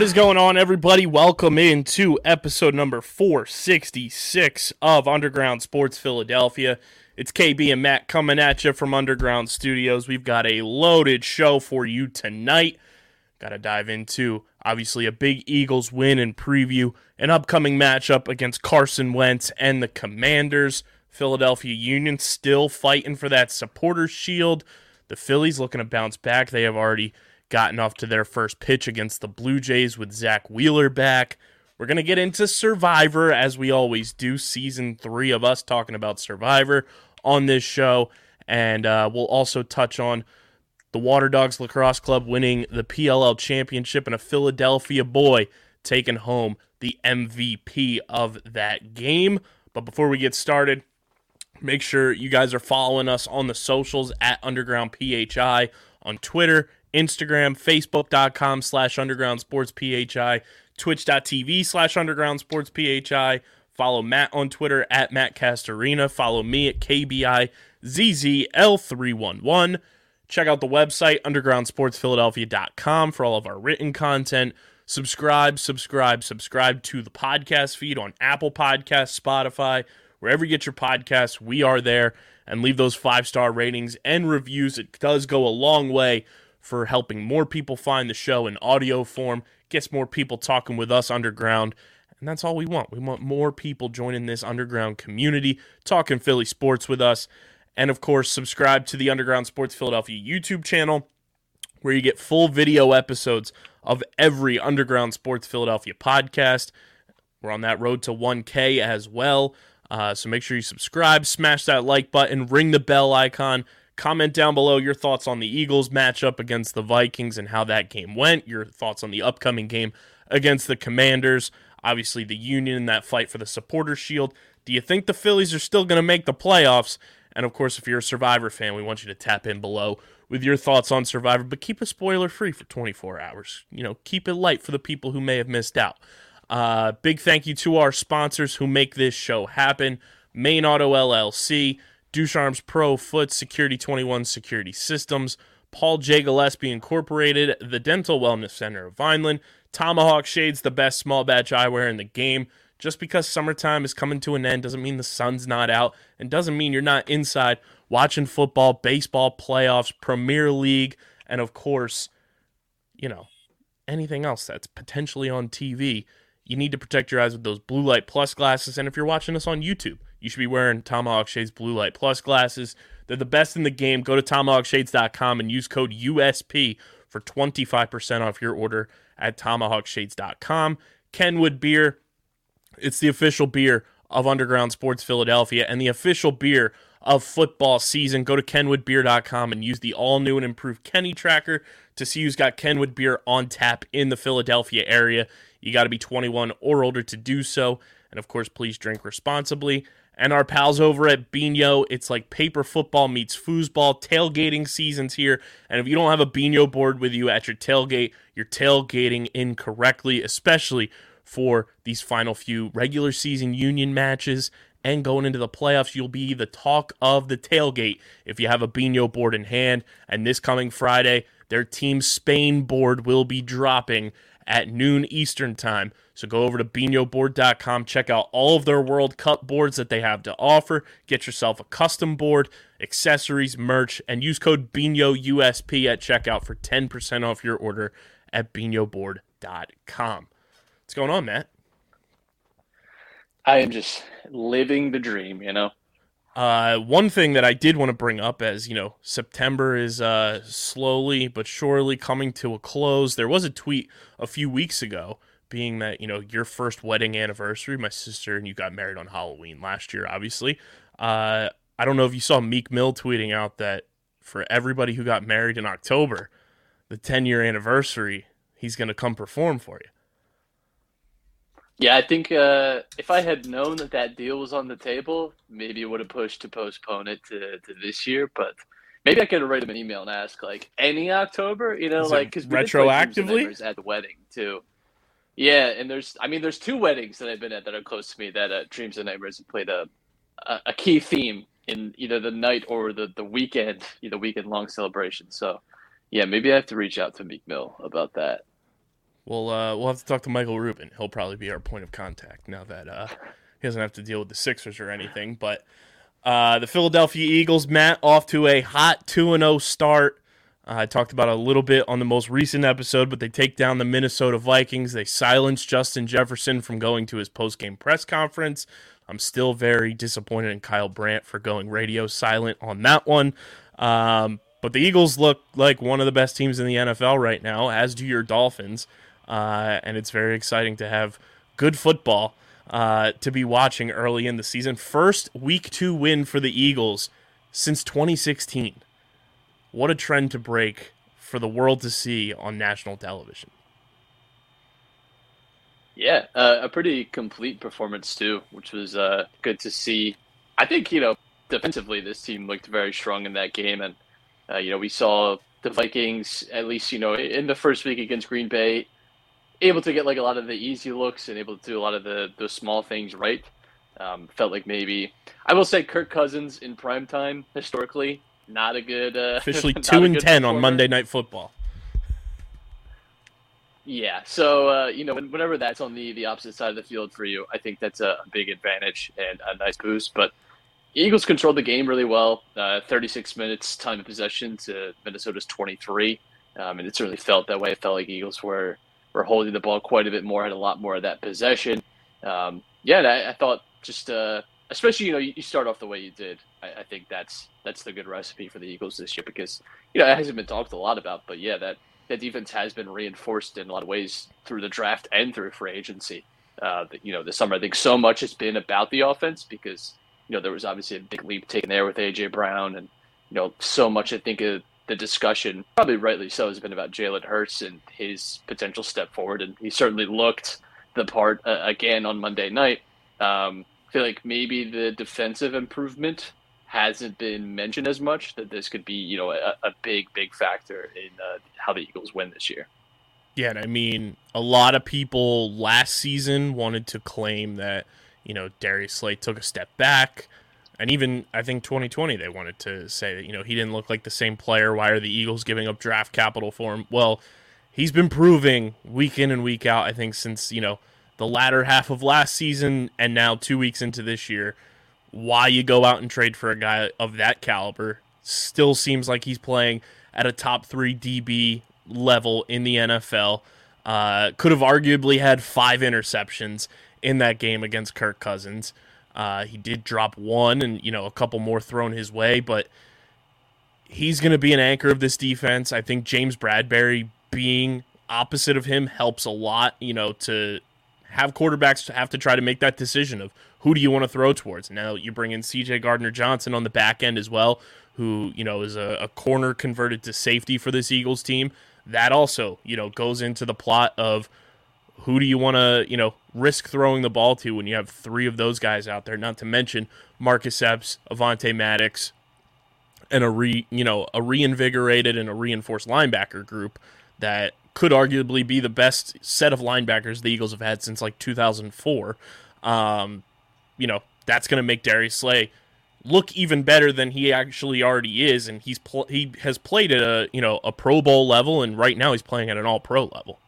What is going on, everybody? Welcome in to episode number 466 of Underground Sports Philadelphia. It's KB and Matt coming at you from Underground Studios. We've got a loaded show for you tonight. Got to dive into, obviously, a big Eagles win and preview an upcoming matchup against Carson Wentz and the Commanders. Philadelphia Union still fighting for that supporter shield. The Phillies looking to bounce back. They have already gotten off to their first pitch against the Blue Jays with Zack Wheeler back. We're going to get into Survivor as we always do. Season three of us talking about Survivor on this show. And uh, we'll also touch on the Waterdogs Lacrosse Club winning the PLL championship and a Philadelphia boy taking home the MVP of that game. But before we get started, make sure you guys are following us on the socials at Underground PHI on Twitter, Instagram, Facebook.com slash Underground Sports PHI, Twitch.tv slash Underground Sports PHI. Follow Matt on Twitter at Matt Castorina. Follow me at KBI ZZL311. Check out the website, undergroundsportsphiladelphia.com, for all of our written content. Subscribe, subscribe, subscribe to the podcast feed on Apple Podcasts, Spotify, wherever you get your podcasts. We are there. And leave those five star ratings and reviews. It does go a long way for helping more people find the show in audio form, gets more people talking with us underground. And that's all we want. We want more people joining this underground community, talking Philly sports with us. And of course, subscribe to the Underground Sports Philadelphia YouTube channel where you get full video episodes of every Underground Sports Philadelphia podcast. We're on that road to 1K as well. Uh, so make sure you subscribe, smash that like button, ring the bell icon, comment down below your thoughts on the Eagles matchup against the Vikings and how that game went, your thoughts on the upcoming game against the Commanders, obviously the Union in that fight for the supporter shield. Do you think the Phillies are still going to make the playoffs? And of course, if you're a Survivor fan, we want you to tap in below with your thoughts on Survivor, but keep it spoiler free for 24 hours. You know, keep it light for the people who may have missed out. Uh, big thank you to our sponsors who make this show happen Main Auto LLC, Ducharme's Pro Foot Security 21 Security Systems, Paul J. Gillespie Incorporated, the Dental Wellness Center of Vineland, Tomahawk Shades, the best small batch eyewear in the game. Just because summertime is coming to an end doesn't mean the sun's not out and doesn't mean you're not inside watching football, baseball, playoffs, Premier League, and of course, you know, anything else that's potentially on TV. You need to protect your eyes with those blue light plus glasses. And if you're watching us on YouTube, you should be wearing Tomahawk Shades blue light plus glasses. They're the best in the game. Go to tomahawkshades.com and use code USP for 25% off your order at tomahawkshades.com. Kenwood Beer, it's the official beer of Underground Sports Philadelphia and the official beer of football season. Go to kenwoodbeer.com and use the all new and improved Kenny tracker to see who's got Kenwood beer on tap in the Philadelphia area. You got to be 21 or older to do so. And of course, please drink responsibly. And our pals over at Bino, it's like paper football meets foosball. Tailgating season's here. And if you don't have a Bino board with you at your tailgate, you're tailgating incorrectly, especially for these final few regular season union matches and going into the playoffs, you'll be the talk of the tailgate if you have a Bino board in hand. And this coming Friday, their Team Spain board will be dropping at noon Eastern time. So go over to BinoBoard.com, check out all of their World Cup boards that they have to offer. Get yourself a custom board, accessories, merch, and use code BinoUSP at checkout for 10% off your order at BinoBoard.com. What's going on, Matt? I am just living the dream, you know. Uh, one thing that I did want to bring up as you know, September is uh, slowly but surely coming to a close. There was a tweet a few weeks ago being that you know your first wedding anniversary, my sister and you got married on Halloween last year, obviously. Uh, I don't know if you saw Meek Mill tweeting out that for everybody who got married in October, the 10 year anniversary, he's going to come perform for you. Yeah, I think uh, if I had known that that deal was on the table, maybe it would have pushed to postpone it to, to this year. But maybe I could write him an email and ask like any October, you know, Is like because retroactively? at the wedding too. Yeah, and there's I mean there's two weddings that I've been at that are close to me that uh, Dreams and Nightmares have played a, a a key theme in either the night or the the weekend, the weekend long celebration. So yeah, maybe I have to reach out to Meek Mill about that. We'll, uh, we'll have to talk to Michael Rubin. He'll probably be our point of contact now that uh, he doesn't have to deal with the Sixers or anything. But uh, the Philadelphia Eagles, Matt, off to a hot 2 and 0 start. Uh, I talked about a little bit on the most recent episode, but they take down the Minnesota Vikings. They silence Justin Jefferson from going to his post-game press conference. I'm still very disappointed in Kyle Brandt for going radio silent on that one. Um, but the Eagles look like one of the best teams in the NFL right now, as do your Dolphins. Uh, and it's very exciting to have good football uh, to be watching early in the season. First week two win for the Eagles since 2016. What a trend to break for the world to see on national television. Yeah, uh, a pretty complete performance too, which was uh, good to see. I think you know defensively, this team looked very strong in that game, and uh, you know we saw the Vikings at least you know in the first week against Green Bay, able to get like a lot of the easy looks and able to do a lot of the the small things right. Um, felt like maybe I will say Kirk Cousins in prime time historically not a good uh, Officially two and ten on. Monday Night Football. Yeah, so uh, you know, whenever that's on the the opposite side of the field for you, I think that's a, a big advantage and a nice boost. But Eagles controlled the game really well. Uh, 36 minutes time of possession to Minnesota's 23, um, and it certainly felt that way. It felt like Eagles were were holding the ball quite a bit more, had a lot more of that possession. Um, yeah, I, I thought just uh, especially you know you, you start off the way you did. I, I think that's that's the good recipe for the Eagles this year because you know it hasn't been talked a lot about, but yeah, that that defense has been reinforced in a lot of ways through the draft and through free agency. Uh, you know, this summer I think so much has been about the offense because you know there was obviously a big leap taken there with AJ Brown, and you know so much I think of the discussion, probably rightly so, has been about Jalen Hurts and his potential step forward, and he certainly looked the part uh, again on Monday night. Um, I feel like maybe the defensive improvement hasn't been mentioned as much. That this could be, you know, a, a big, big factor in uh, how the Eagles win this year. Yeah, and I mean, a lot of people last season wanted to claim that, you know, Darius Slay took a step back. And even, I think, 2020, they wanted to say that, you know, he didn't look like the same player. Why are the Eagles giving up draft capital for him? Well, he's been proving week in and week out, I think, since, you know, the latter half of last season and now two weeks into this year, why you go out and trade for a guy of that caliber still seems like he's playing at a top three DB level in the NFL. Uh, could have arguably had five interceptions in that game against Kirk Cousins. Uh, he did drop one and, you know, a couple more thrown his way, but he's going to be an anchor of this defense. I think James Bradberry being opposite of him helps a lot, you know, to have quarterbacks have to try to make that decision of who do you want to throw towards. Now you bring in CJ Gardner Johnson on the back end as well, who, you know, is a, a corner converted to safety for this Eagles team. That also, you know, goes into the plot of who do you want to, you know, risk throwing the ball to when you have three of those guys out there, not to mention Marcus Epps, Avonte Maddox, and a re you know a reinvigorated and a reinforced linebacker group that could arguably be the best set of linebackers the Eagles have had since like 2004. Um, you know that's going to make Darius Slay look even better than he actually already is, and he's pl- he has played at a you know a Pro Bowl level, and right now he's playing at an All Pro level.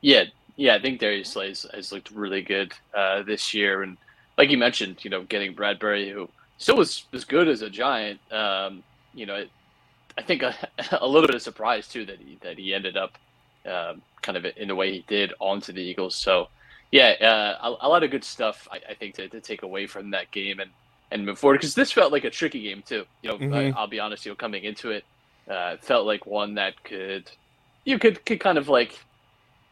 Yeah, yeah, I think Darius Slay has, has looked really good uh, this year, and like you mentioned, you know, getting Bradberry, who still was as good as a Giant. Um, you know, it, I think a, a little bit of surprise too that he that he ended up um, kind of in the way he did onto the Eagles. So yeah, uh, a, a lot of good stuff I, I think to, to take away from that game and and move forward because this felt like a tricky game too. You know, Mhm. I, I'll be honest, you know, coming into it, uh, it felt like one that could you could could kind of like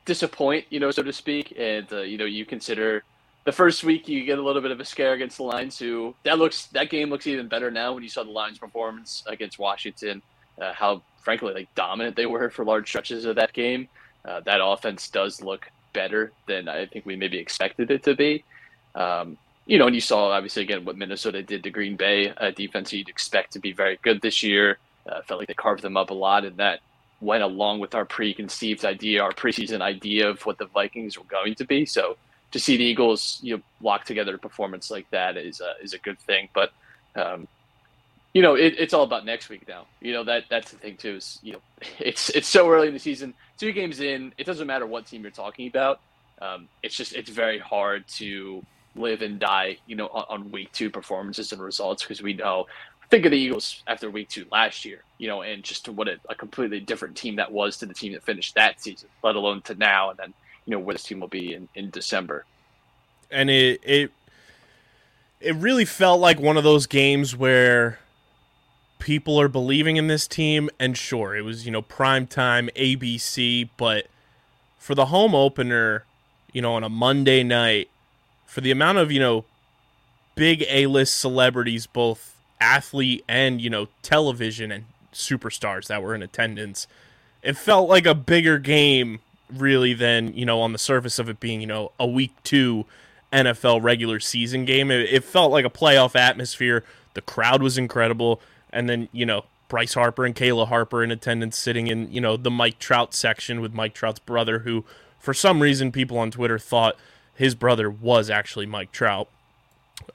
disappoint, you know, so to speak, and uh, you know, you consider the first week you get a little bit of a scare against the Lions. Who that looks that game looks even better now when you saw the Lions' performance against Washington. Uh, how frankly like dominant they were for large stretches of that game. Uh, that offense does look better than I think we maybe expected it to be. Um, you know, and you saw obviously again what Minnesota did to Green Bay, a defense you'd expect to be very good this year. Uh, felt like they carved them up a lot, and that went along with our preconceived idea, our preseason idea of what the Vikings were going to be. So to see the Eagles, you know, lock together a performance like that is a, is a good thing. But um, you know, it, it's all about next week now. You know that that's the thing too. Is you know, it's it's so early in the season, two games in. It doesn't matter what team you're talking about. Um, it's just it's very hard to live and die, you know, on, on week two performances and results because we know. Think of the Eagles after week two last year, you know, and just to what a, a completely different team that was to the team that finished that season, let alone to now, and then you know where this team will be in, in December. and it it it really felt like one of those games where people are believing in this team and sure it was you know prime time ABC but for the home opener you know on a Monday night for the amount of you know big A-list celebrities both athlete and you know television and superstars that were in attendance it felt like a bigger game really than you know on the surface of it being you know a week two NFL regular season game. It, it felt like a playoff atmosphere. The crowd was incredible, and then you know Bryce Harper and Kayla Harper in attendance, sitting in you know the Mike Trout section with Mike Trout's brother, who for some reason people on Twitter thought his brother was actually Mike Trout.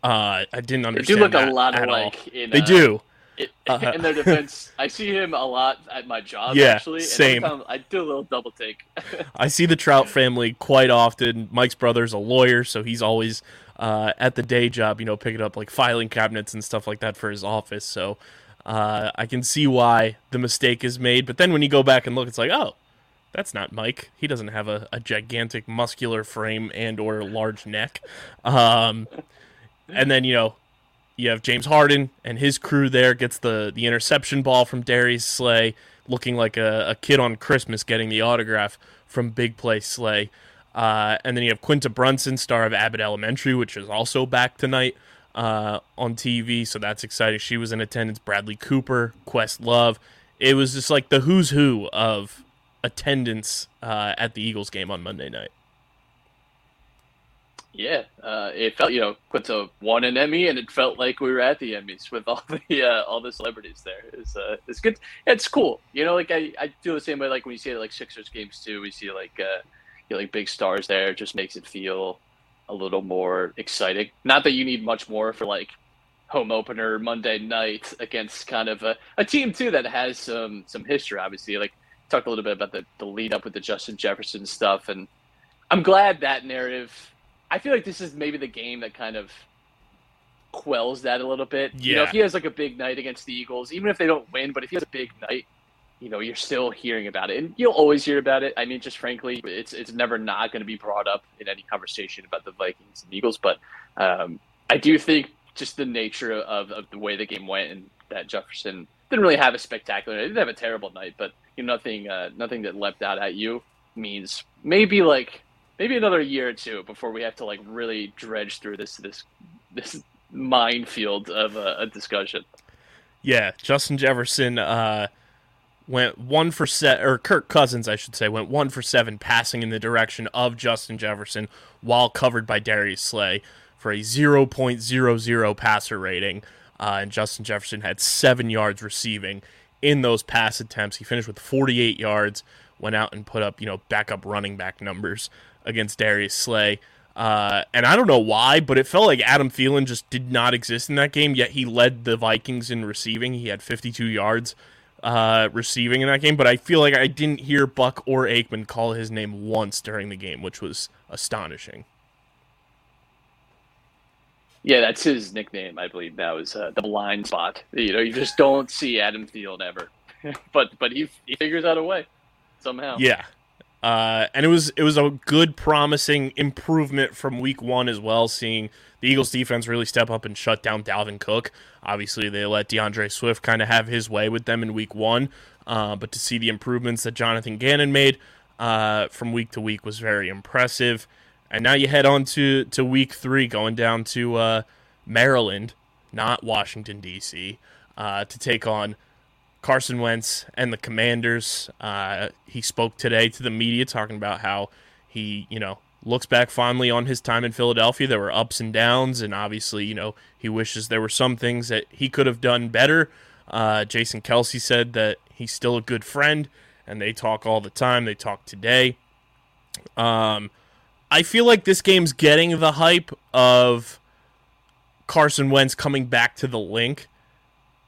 Uh, I didn't understand. They do look a lot alike. In, They uh, do. It, Uh-huh. in their defense, I see him a lot at my job. Yeah, actually, and same. time I do a little double take. I see the Trout family quite often. Mike's brother's a lawyer, so he's always uh, at the day job, you know, picking up like filing cabinets and stuff like that for his office. So uh, I can see why the mistake is made. But then when you go back and look, it's like, oh, that's not Mike. He doesn't have a, a gigantic muscular frame and or large neck. Um, and then you know you have James Harden and his crew there gets the the interception ball from Darius Slay, looking like a, a kid on Christmas getting the autograph from Big Play Slay. Uh, and then you have Quinta Brunson, star of Abbott Elementary, which is also back tonight uh, on TV, so that's exciting. She was in attendance. Bradley Cooper, Quest Love. It was just like the who's who of attendance uh, at the Eagles game on Monday night. Yeah, uh, it felt you know Quinta won an Emmy, and it felt like we were at the Emmys with all the uh, all the celebrities there. It's uh, it's good. It's cool. You know, like I, I feel the same way. Like when you see like Sixers games too, we see like uh, you know, like big stars there. It just makes it feel a little more exciting. Not that you need much more for like home opener Monday night against kind of a, a team too that has some some history. Obviously, like talked a little bit about the the lead up with the Justin Jefferson stuff, and I'm glad that narrative. I feel like this is maybe the game that kind of quells that a little bit. You know, if he has like a big night against the Eagles, even if they don't win, but if he has a big night, you know, you're still hearing about it, and you'll always hear about it. I mean, just frankly, it's it's never not going to be brought up in any conversation about the Vikings and Eagles. But um, I do think just the nature of, of the way the game went and that Jefferson didn't really have a spectacular. He didn't have a terrible night, but you know, nothing uh, nothing that leapt out at you means maybe like maybe another year or two before we have to like really dredge through this this this minefield of a, discussion. Yeah, Justin Jefferson uh, went one for set, or Kirk Cousins, I should say, went one for seven passing in the direction of Justin Jefferson while covered by Darius Slay for a 0.00 passer rating. Uh, and Justin Jefferson had seven yards receiving in those pass attempts. He finished with 48 yards, went out and put up, you know, backup running back numbers against Darius Slay. Uh, and I don't know why, but it felt like Adam Thielen just did not exist in that game. Yet he led the Vikings in receiving. He had 52 yards uh, receiving in that game. But I feel like I didn't hear Buck or Aikman call his name once during the game, which was astonishing. Yeah, that's his nickname, I believe. Now is uh, the blind spot. You know, you just don't see Adam Thielen ever, but but he he figures out a way somehow. Yeah. Uh, and it was it was a good, promising improvement from week one as well. Seeing the Eagles defense really step up and shut down Dalvin Cook. Obviously, they let D'Andre Swift kind of have his way with them in week one. Uh, but to see the improvements that Jonathan Gannon made, uh, from week to week was very impressive. And now you head on to, to week three, going down to uh, Maryland, not Washington, D.C., uh, to take on Carson Wentz and the Commanders. Uh, he spoke today to the media talking about how he, you know, looks back fondly on his time in Philadelphia. There were ups and downs, and obviously, you know, he wishes there were some things that he could have done better. Uh, Jason Kelce said that he's still a good friend, and they talk all the time. They talk today. Um, I feel like this game's getting the hype of Carson Wentz coming back to the Linc,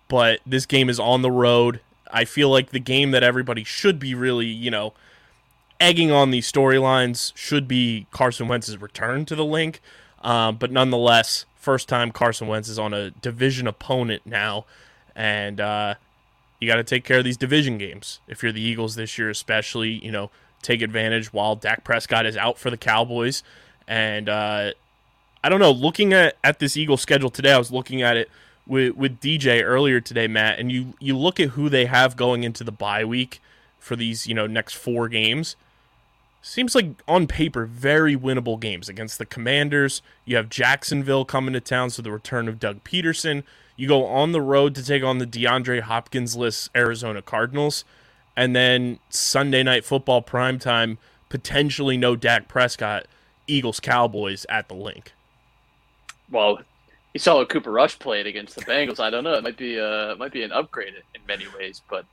but this game is on the road. I feel like the game that everybody should be really, you know, egging on these storylines should be Carson Wentz's return to the Linc. Um, but nonetheless, first time Carson Wentz is on a division opponent now, and uh, you got to take care of these division games. If you're the Eagles this year, especially, you know, take advantage while Dak Prescott is out for the Cowboys. And uh, I don't know, looking at, at this Eagles schedule today, I was looking at it with, with DJ earlier today, Matt, and you, you look at who they have going into the bye week for these, you know, next four games. Seems like on paper very winnable games against the Commanders. You have Jacksonville coming to town, so the return of Doug Pederson. You go on the road to take on the DeAndre Hopkins list Arizona Cardinals, and then Sunday night football primetime, potentially no Dak Prescott, Eagles Cowboys at the Linc. Well, you saw how Cooper Rush played against the Bengals. I don't know. It might be uh might be an upgrade in many ways, but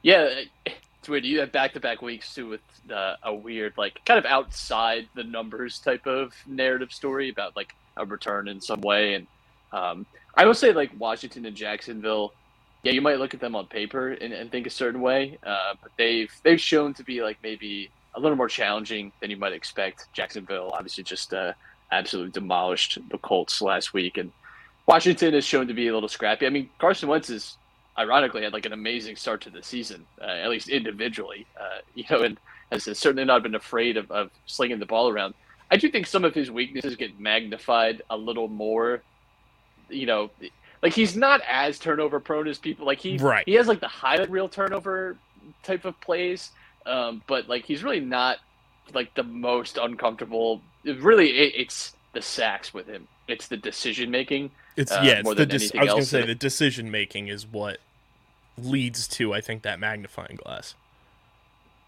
yeah, it's weird. You have back to back weeks too with uh, a weird like kind of outside the numbers type of narrative story about like a return in some way. And um, I will say like Washington and Jacksonville. Yeah, you might look at them on paper and, and think a certain way, uh, but they've they've shown to be like maybe a little more challenging than you might expect. Jacksonville obviously just uh, absolutely demolished the Colts last week, and Washington has shown to be a little scrappy. I mean, Carson Wentz is ironically had like an amazing start to the season, uh, at least individually, uh, you know, and has, has certainly not been afraid of, of slinging the ball around. I do think some of his weaknesses get magnified a little more, you know, like he's not as turnover prone as people like he Right. he has like the highlight reel turnover type of plays, um, but like he's really not like the most uncomfortable. Really, it, it's the sacks with him. It's the decision making. It's uh, yeah, it's more the anything I was gonna say the decision making is what leads to I think that magnifying glass.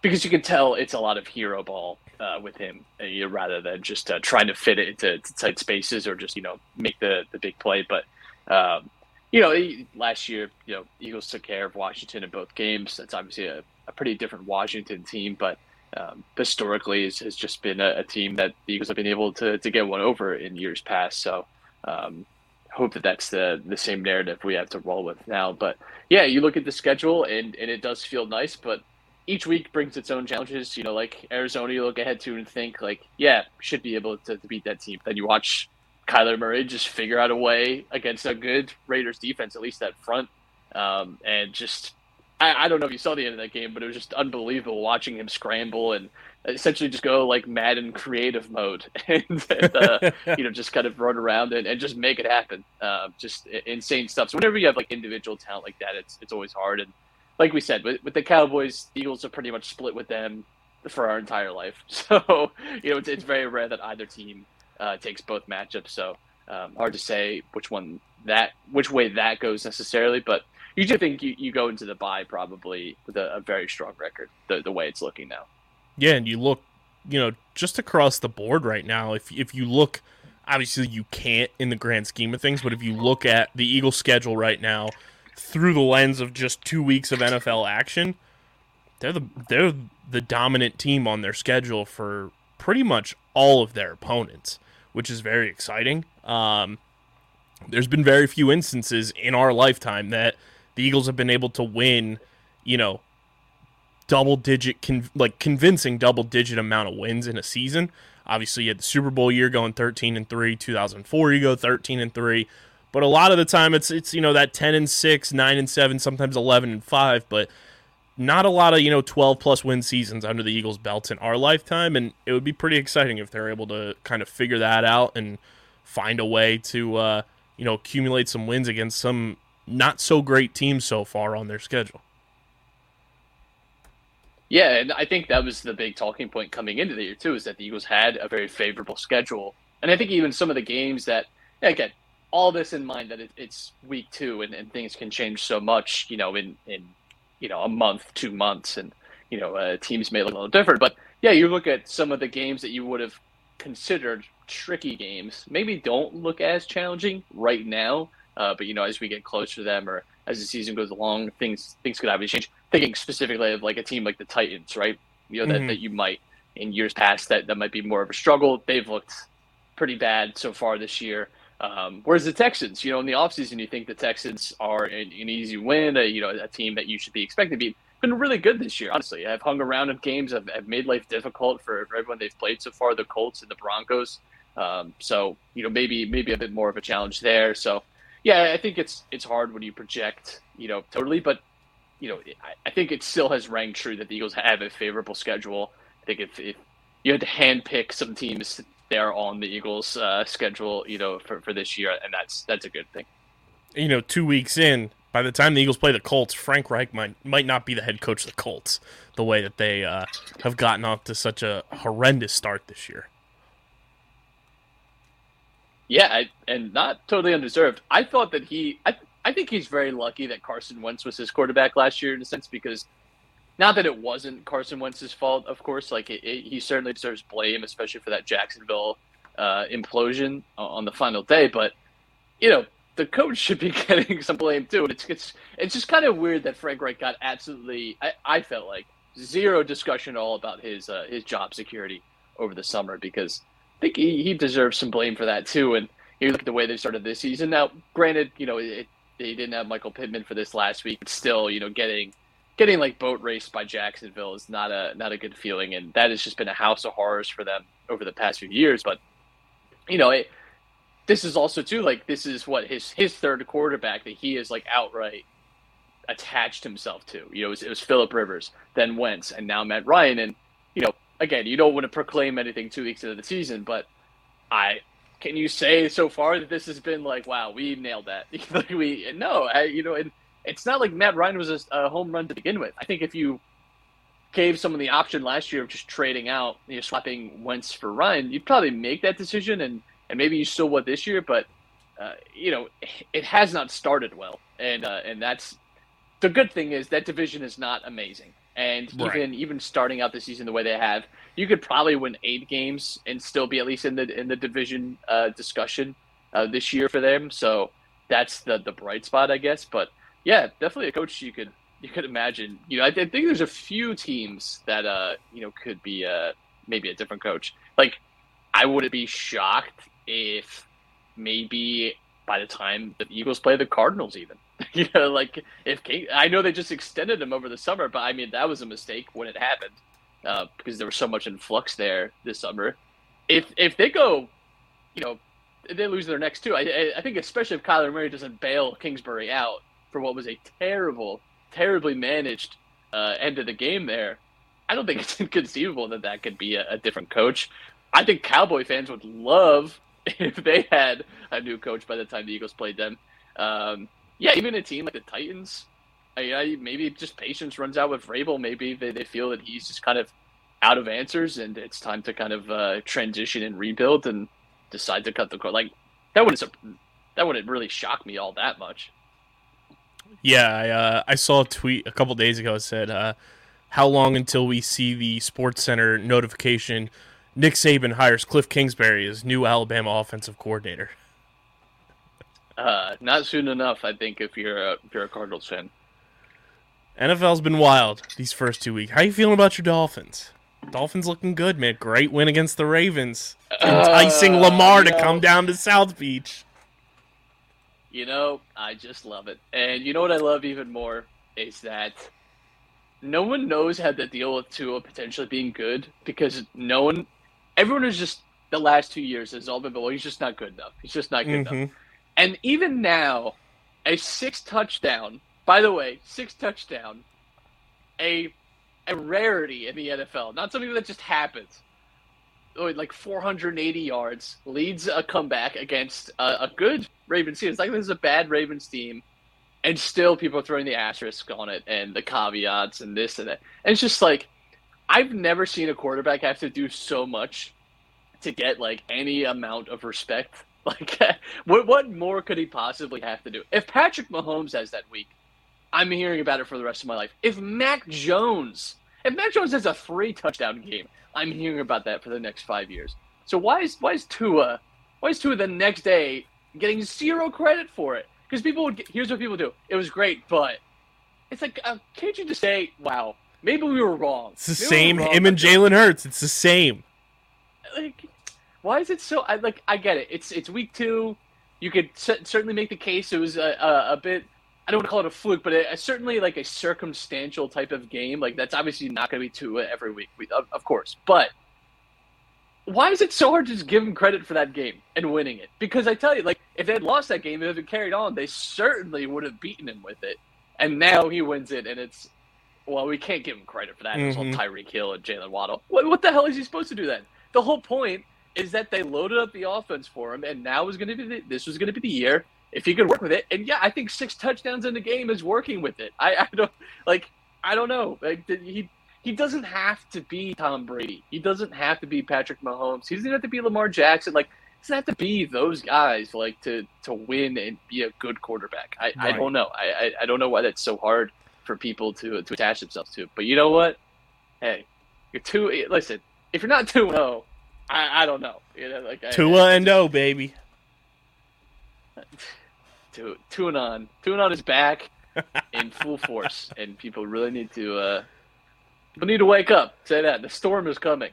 because you can tell it's a lot of hero ball uh, with him, uh, rather than just uh, trying to fit it into, to tight spaces or just you know make the the big play. But um, you know, last year, you know, Eagles took care of Washington in both games. That's obviously a, a pretty different Washington team, but um, historically has, has just been a, a team that the Eagles have been able to to get one over in years past. So. Um, hope that that's the the same narrative we have to roll with now. But yeah, you look at the schedule and and it does feel nice, but each week brings its own challenges. You know, like Arizona, you look ahead to and think like, yeah, should be able to, to beat that team. Then you watch Kyler Murray just figure out a way against a good Raiders defense, at least that front, um, and just. I, I don't know if you saw the end of that game, but it was just unbelievable watching him scramble and essentially just go like mad Madden creative mode and, and uh, you know just kind of run around and, and just make it happen. Uh, just insane stuff. So whenever you have like individual talent like that, it's it's always hard. And like we said, with, with the Cowboys, Eagles are pretty much split with them for our entire life. So you know it's, it's very rare that either team uh, takes both matchups. So um, hard to say which one that which way that goes necessarily, but. You do think you, you go into the bye probably with a, a very strong record, the, the way it's looking now. Yeah, and you look, you know, just across the board right now. If if you look, obviously you can't in the grand scheme of things, but if you look at the Eagles' schedule right now through the lens of just two weeks of NFL action, they're the they're the dominant team on their schedule for pretty much all of their opponents, which is very exciting. Um, there's been very few instances in our lifetime that the Eagles have been able to win, you know, double digit con- like convincing double digit amount of wins in a season. Obviously, you had the Super Bowl year going 13 and 3, 2004 you go 13 and 3. But a lot of the time it's it's you know that 10 and 6, 9 and 7, sometimes 11 and 5, but not a lot of, you know, 12 plus win seasons under the Eagles belt in our lifetime and it would be pretty exciting if they're able to kind of figure that out and find a way to uh, you know, accumulate some wins against some not so great teams so far on their schedule. Yeah, and I think that was the big talking point coming into the year too, is that the Eagles had a very favorable schedule, and I think even some of the games that again, all this in mind that it, it's week two and, and things can change so much, you know, in in you know a month, two months, and you know uh, teams may look a little different. But yeah, you look at some of the games that you would have considered tricky games, maybe don't look as challenging right now, uh, but you know as we get closer to them or as the season goes along, things things could obviously change. Thinking specifically of like a team like the Titans, right? You know that, Mhm. that you might in years past that that might be more of a struggle. They've looked pretty bad so far this year. Um, whereas the Texans, you know, in the offseason, you think the Texans are an, an easy win, a, you know, a team that you should be expecting to be. Been really good this year, honestly. I've hung around in games, have, have made life difficult for, for everyone they've played so far, the Colts and the Broncos. Um, so, you know, maybe maybe a bit more of a challenge there. So, yeah, I think it's it's hard when you project, you know, totally, but you know, I, I think it still has rang true that the Eagles have a favorable schedule. I think if, if you had to handpick some teams there on the Eagles' uh, schedule, you know, for, for this year, and that's that's a good thing. You know, two weeks in, by the time the Eagles play the Colts, Frank Reich might might not be the head coach of the Colts. The way that they uh, have gotten off to such a horrendous start this year. Yeah, and not totally undeserved. I thought that he, I, I think he's very lucky that Carson Wentz was his quarterback last year in a sense because, not that it wasn't Carson Wentz's fault, of course. Like it, it, he certainly deserves blame, especially for that Jacksonville uh, implosion on the final day. But you know, the coach should be getting some blame too. And it's it's it's just kind of weird that Frank Reich got absolutely. I, I felt like zero discussion at all about his uh, his job security over the summer because think he, he deserves some blame for that too. And you look at the way they started this season. Now, granted, you know it, they didn't have Michael Pittman for this last week, but still, you know, getting getting like boat raced by Jacksonville is not a not a good feeling, and that has just been a house of horrors for them over the past few years. But you know, it, this is also too like this is what his his third quarterback that he is like outright attached himself to. You know, it was, it was Philip Rivers, then Wentz, and now Matt Ryan. And you know, again, you don't want to proclaim anything two weeks into the season, but I can you say so far that this has been like, wow, we nailed that. we no, I, you know, and it's not like Matt Ryan was a, a home run to begin with. I think if you gave someone the option last year of just trading out, you know, swapping Wentz for Ryan, you'd probably make that decision, and and maybe you still would this year, but uh, you know, it has not started well, and uh, and that's the good thing is that division is not amazing, and Right. even even starting out the season the way they have, you could probably win eight games and still be at least in the in the division uh, discussion uh, this year for them. So that's the the bright spot, I guess. But yeah, definitely a coach you could you could imagine. You know, I, I think there's a few teams that uh you know could be uh maybe a different coach. Like I wouldn't be shocked if maybe by the time the Eagles play the Cardinals, even you know, like if King, I know they just extended him over the summer, but I mean that was a mistake when it happened uh, because there was so much in flux there this summer. If if they go, you know, they lose their next two. I, I- I think especially if Kyler Murray doesn't bail Kingsbury out for what was a terrible, terribly managed uh, end of the game there. I don't think it's inconceivable that that could be a, a different coach. I think Cowboy fans would love if they had a new coach by the time the Eagles played them. Um, yeah, even a team like the Titans, I, I, maybe just patience runs out with Vrabel. Maybe they, they feel that he's just kind of out of answers and it's time to kind of uh, transition and rebuild and decide to cut the cord. Like that wouldn't that wouldn't really shock me all that much. Yeah, I, uh, I saw a tweet a couple days ago that said, uh, "How long until we see the Sports Center notification? Nick Saban hires Cliff Kingsbury as new Alabama offensive coordinator." Uh, not soon enough, I think. If you're a, if you're a Cardinals fan, NFL's been wild these first two weeks. How you feeling about your Dolphins? Dolphins looking good, man. Great win against the Ravens, enticing Uh, Lamar to know- come down to South Beach. You know, I just love it. And you know what I love even more is that no one knows how to deal with Tua potentially being good because no one, everyone is just the last two years has all been, well, he's just not good enough. He's just not good enough. And even now, a six touchdown, by the way, six touchdown, a a rarity in the NFL, not something that just happens. Like 480 yards, leads a comeback against a, a good Ravens team. It's like this is a bad Ravens team, and still people are throwing the asterisk on it and the caveats and this and that. And it's just like I've never seen a quarterback have to do so much to get like any amount of respect. Like, what what more could he possibly have to do? If Patrick Mahomes has that week, I'm hearing about it for the rest of my life. If Mac Jones, if Mac Jones has a three touchdown game, I'm hearing about that for the next five years. So why is why is Tua, why is Tua the next day getting zero credit for it? Because people would get, here's what people do. It was great, but it's like uh, can't you just say, wow, maybe we were wrong. It's the Maybe same. were wrong Him and Jalen Hurts. It's the same. like why is it so I like I get it. It's it's week 2. You could cer- certainly make the case it was a, a, a bit I don't want to call it a fluke, but it, certainly like a circumstantial type of game. Like that's obviously not going to be Tua every week, we- of, of course. But why is it so hard to just give him credit for that game and winning it? Because I tell you, like if they had lost that game, if it carried on, they certainly would have beaten him with it. And now he wins it, and it's well, we can't give him credit for that. It was all. Mm-hmm. Tyreek Hill and Jaylen Waddle. What, what the hell is he supposed to do then? The whole point is that they loaded up the offense for him, and now was going to be the, this was going to be the year if he could work with it. And yeah, I think six touchdowns in the game is working with it. I, I don't like I don't know. Like he he doesn't have to be Tom Brady. He doesn't have to be Patrick Mahomes. He doesn't have to be Lamar Jackson. Like he doesn't have to be those guys like to to win and be a good quarterback. I, I don't know. I, I I don't know why that's so hard for people to to attach themselves to. But you know what? Hey, you're two. Listen, if you're not two zero, I I don't know. You know, like I- Tua and O, baby. two two and on and on is back in full force, and people really need to uh, people need to wake up. Say that the storm is coming.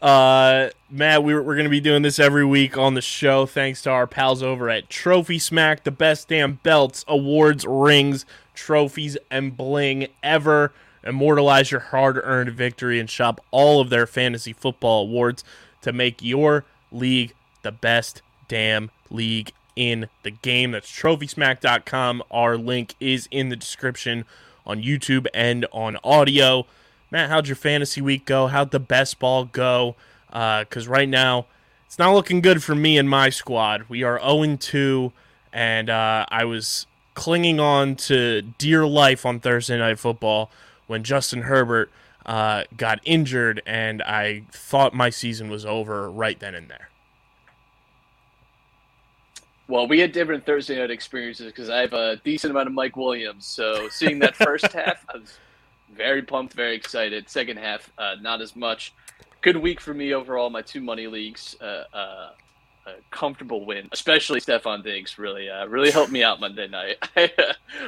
Uh, Matt, we're, we're going to be doing this every week on the show thanks to our pals over at Trophy Smack, the best damn belts, awards, rings, trophies, and bling ever. Immortalize your hard earned victory and shop all of their fantasy football awards to make your league the best damn league in the game. That's trophysmack.com. Our link is in the description on YouTube and on audio. Matt, how'd your fantasy week go? How'd the best ball go? Because right now, it's not looking good for me and my squad. We are 0 2, and uh, I was clinging on to dear life on Thursday Night Football when Justin Herbert uh, got injured, and I thought my season was over right then and there. Well, we had different Thursday night experiences because I have a decent amount of Mike Williams. So seeing that first half, I was very pumped, very excited. Second half, uh, not as much. Good week for me overall. My two money leagues, uh, uh, a comfortable win, especially Stefon Diggs. Really, uh, really helped me out Monday night. I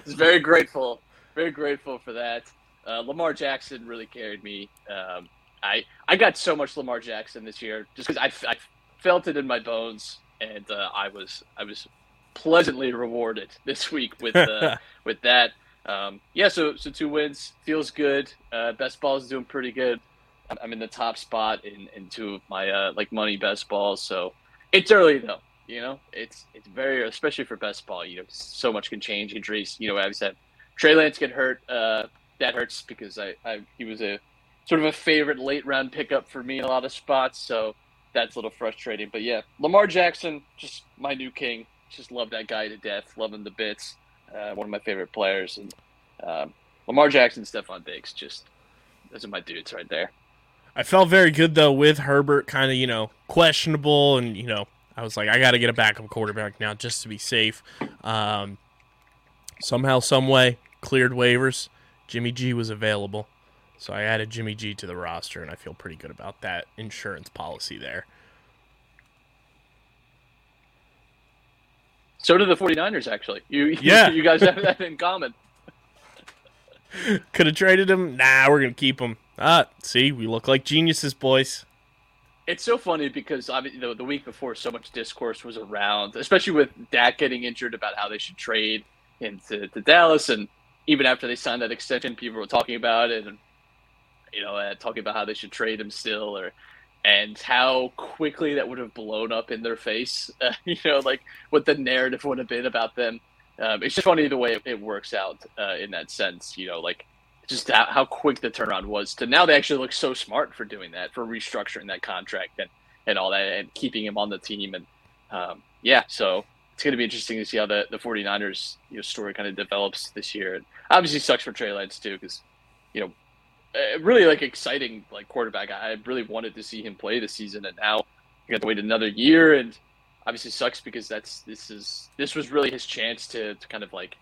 was very grateful, very grateful for that. Uh, Lamar Jackson really carried me. Um, I I got so much Lamar Jackson this year just because I, I felt it in my bones, and uh, I was I was pleasantly rewarded this week with uh, with that. Um, yeah, so so two wins feels good. Uh, best ball is doing pretty good. I'm- in the top spot in, in two of my uh, like money best balls. So it's early though. You know, it's it's very especially for best ball. You know, so much can change. Injuries. You know, as I said, Trey Lance get hurt. Uh, that hurts because I, I he was a sort of a favorite late round pickup for me in a lot of spots. So that's a little frustrating. But yeah, Lamar Jackson, just my new king. Just love that guy to death. Him to bits. Uh, one of my favorite players. And um, Lamar Jackson, Stefon Diggs, just those are my dudes right there. I felt very good though with Herbert kind of, you know, questionable and, you know, I was like I got to get a backup quarterback now just to be safe. Um, somehow some way cleared waivers. Jimmy G was available. So I added Jimmy G to the roster and I feel pretty good about that insurance policy there. So do the 49ers, actually. You, Yeah. you guys have that in common. Could have traded him. Nah, we're going to keep him. Ah, see, we look like geniuses, boys. It's so funny because obviously the, the week before, so much discourse was around, especially with Dak getting injured about how they should trade into to Dallas, and even after they signed that extension, people were talking about it, and you know, uh, talking about how they should trade him still, or and how quickly that would have blown up in their face. Uh, you know, like what the narrative would have been about them. Um, it's just funny the way it works out uh, in that sense. You know, like just how, how quick the turnaround was to now they actually look so smart for doing that, for restructuring that contract and, and all that and keeping him on the team. And um, yeah, so it's going to be interesting to see how the, the 49ers you know, story kind of develops this year. And obviously sucks for Trey Lance too, because, you know, really like exciting like quarterback. I really wanted to see him play this season, and now we got to wait another year, and obviously sucks because that's this is this was really his chance to to kind of like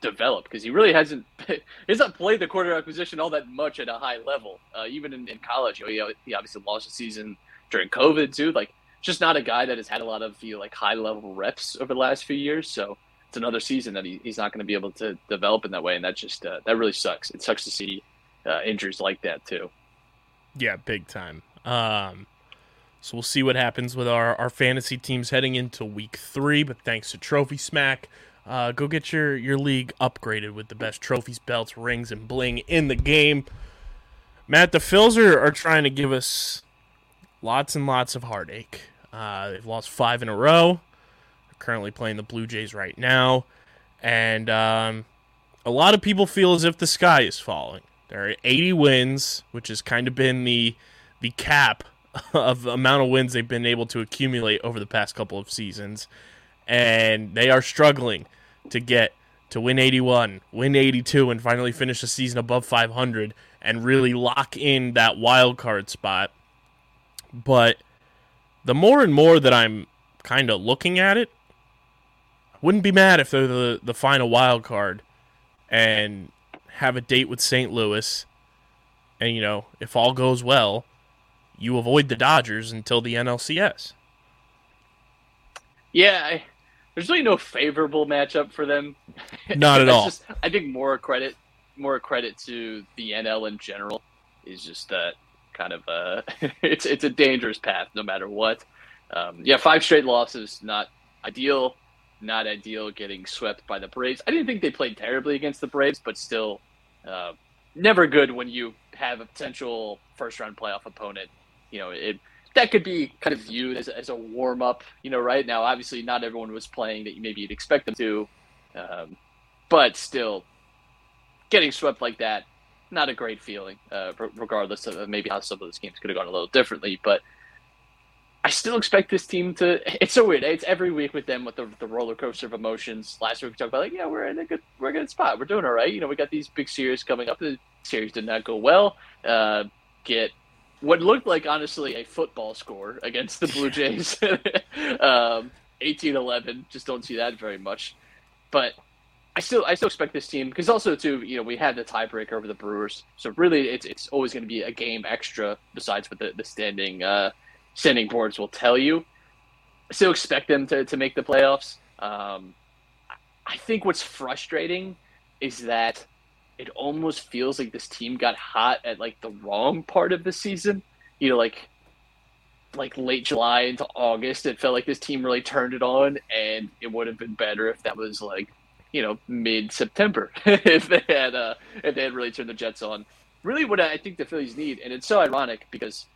develop because he really hasn't he hasn't played the quarterback position all that much at a high level. Uh, even in, in college, you know, he, he obviously lost a season during COVID too. Like, just not a guy that has had a lot of you know, like high level reps over the last few years. So it's another season that he, he's not going to be able to develop in that way, and that just uh, that really sucks. It sucks to see uh, injuries like that too. Yeah, big time. Um, so we'll see what happens with our, our fantasy teams heading into week three. But thanks to Trophy Smack, uh, go get your, your league upgraded with the best trophies, belts, rings, and bling in the game. Matt, the Phils are, are trying to give us lots and lots of heartache. Uh, they've lost five in a row. They're currently playing the Blue Jays right now. And um, a lot of people feel as if the sky is falling. There are 80 wins, which has kind of been the the cap of the amount of wins they've been able to accumulate over the past couple of seasons, and they are struggling to get to win 81, win 82, and finally finish the season above 500 and really lock in that wild card spot. But the more and more that I'm kind of looking at it, I wouldn't be mad if they're the, the final wild card and have a date with St. Louis. And, you know, if all goes well, you avoid the Dodgers until the NLCS. Yeah, I, there's really no favorable matchup for them. Not at all. Just, I think more credit, more credit to the NL in general is just that kind of uh, it's it's a dangerous path no matter what. Um, yeah, five straight losses, not ideal, not ideal. Getting swept by the Braves. I didn't think they played terribly against the Braves, but still, uh, never good when you have a potential first round playoff opponent. You know, it that could be kind of viewed as, as a warm up. You know, right now, obviously, not everyone was playing that maybe you'd expect them to, um, but still, getting swept like that, not a great feeling. Uh, regardless of maybe how some of those games could have gone a little differently, but. I still expect this team to. It's so weird. It's every week with them with the, the roller coaster of emotions. Last week we talked about like, yeah, we're in a good, we're in a good spot. We're doing all right. You know, we got these big series coming up. The series did not go well. Uh, get what looked like honestly a football score against the Blue Jays, um, 18-11. Just don't see that very much. But I still I still expect this team because also too you know we had the tiebreaker over the Brewers, so really it's it's always going to be a game extra besides what the the standing uh, standing boards will tell you. I still expect them to to make the playoffs. Um, I think what's frustrating is that it almost feels like this team got hot at like the wrong part of the season. You know, like like late July into August, it felt like this team really turned it on, and it would have been better if that was like you know mid September if they had uh if they had really turned the Jets on. Really, what I think the Phillies need, and it's so ironic because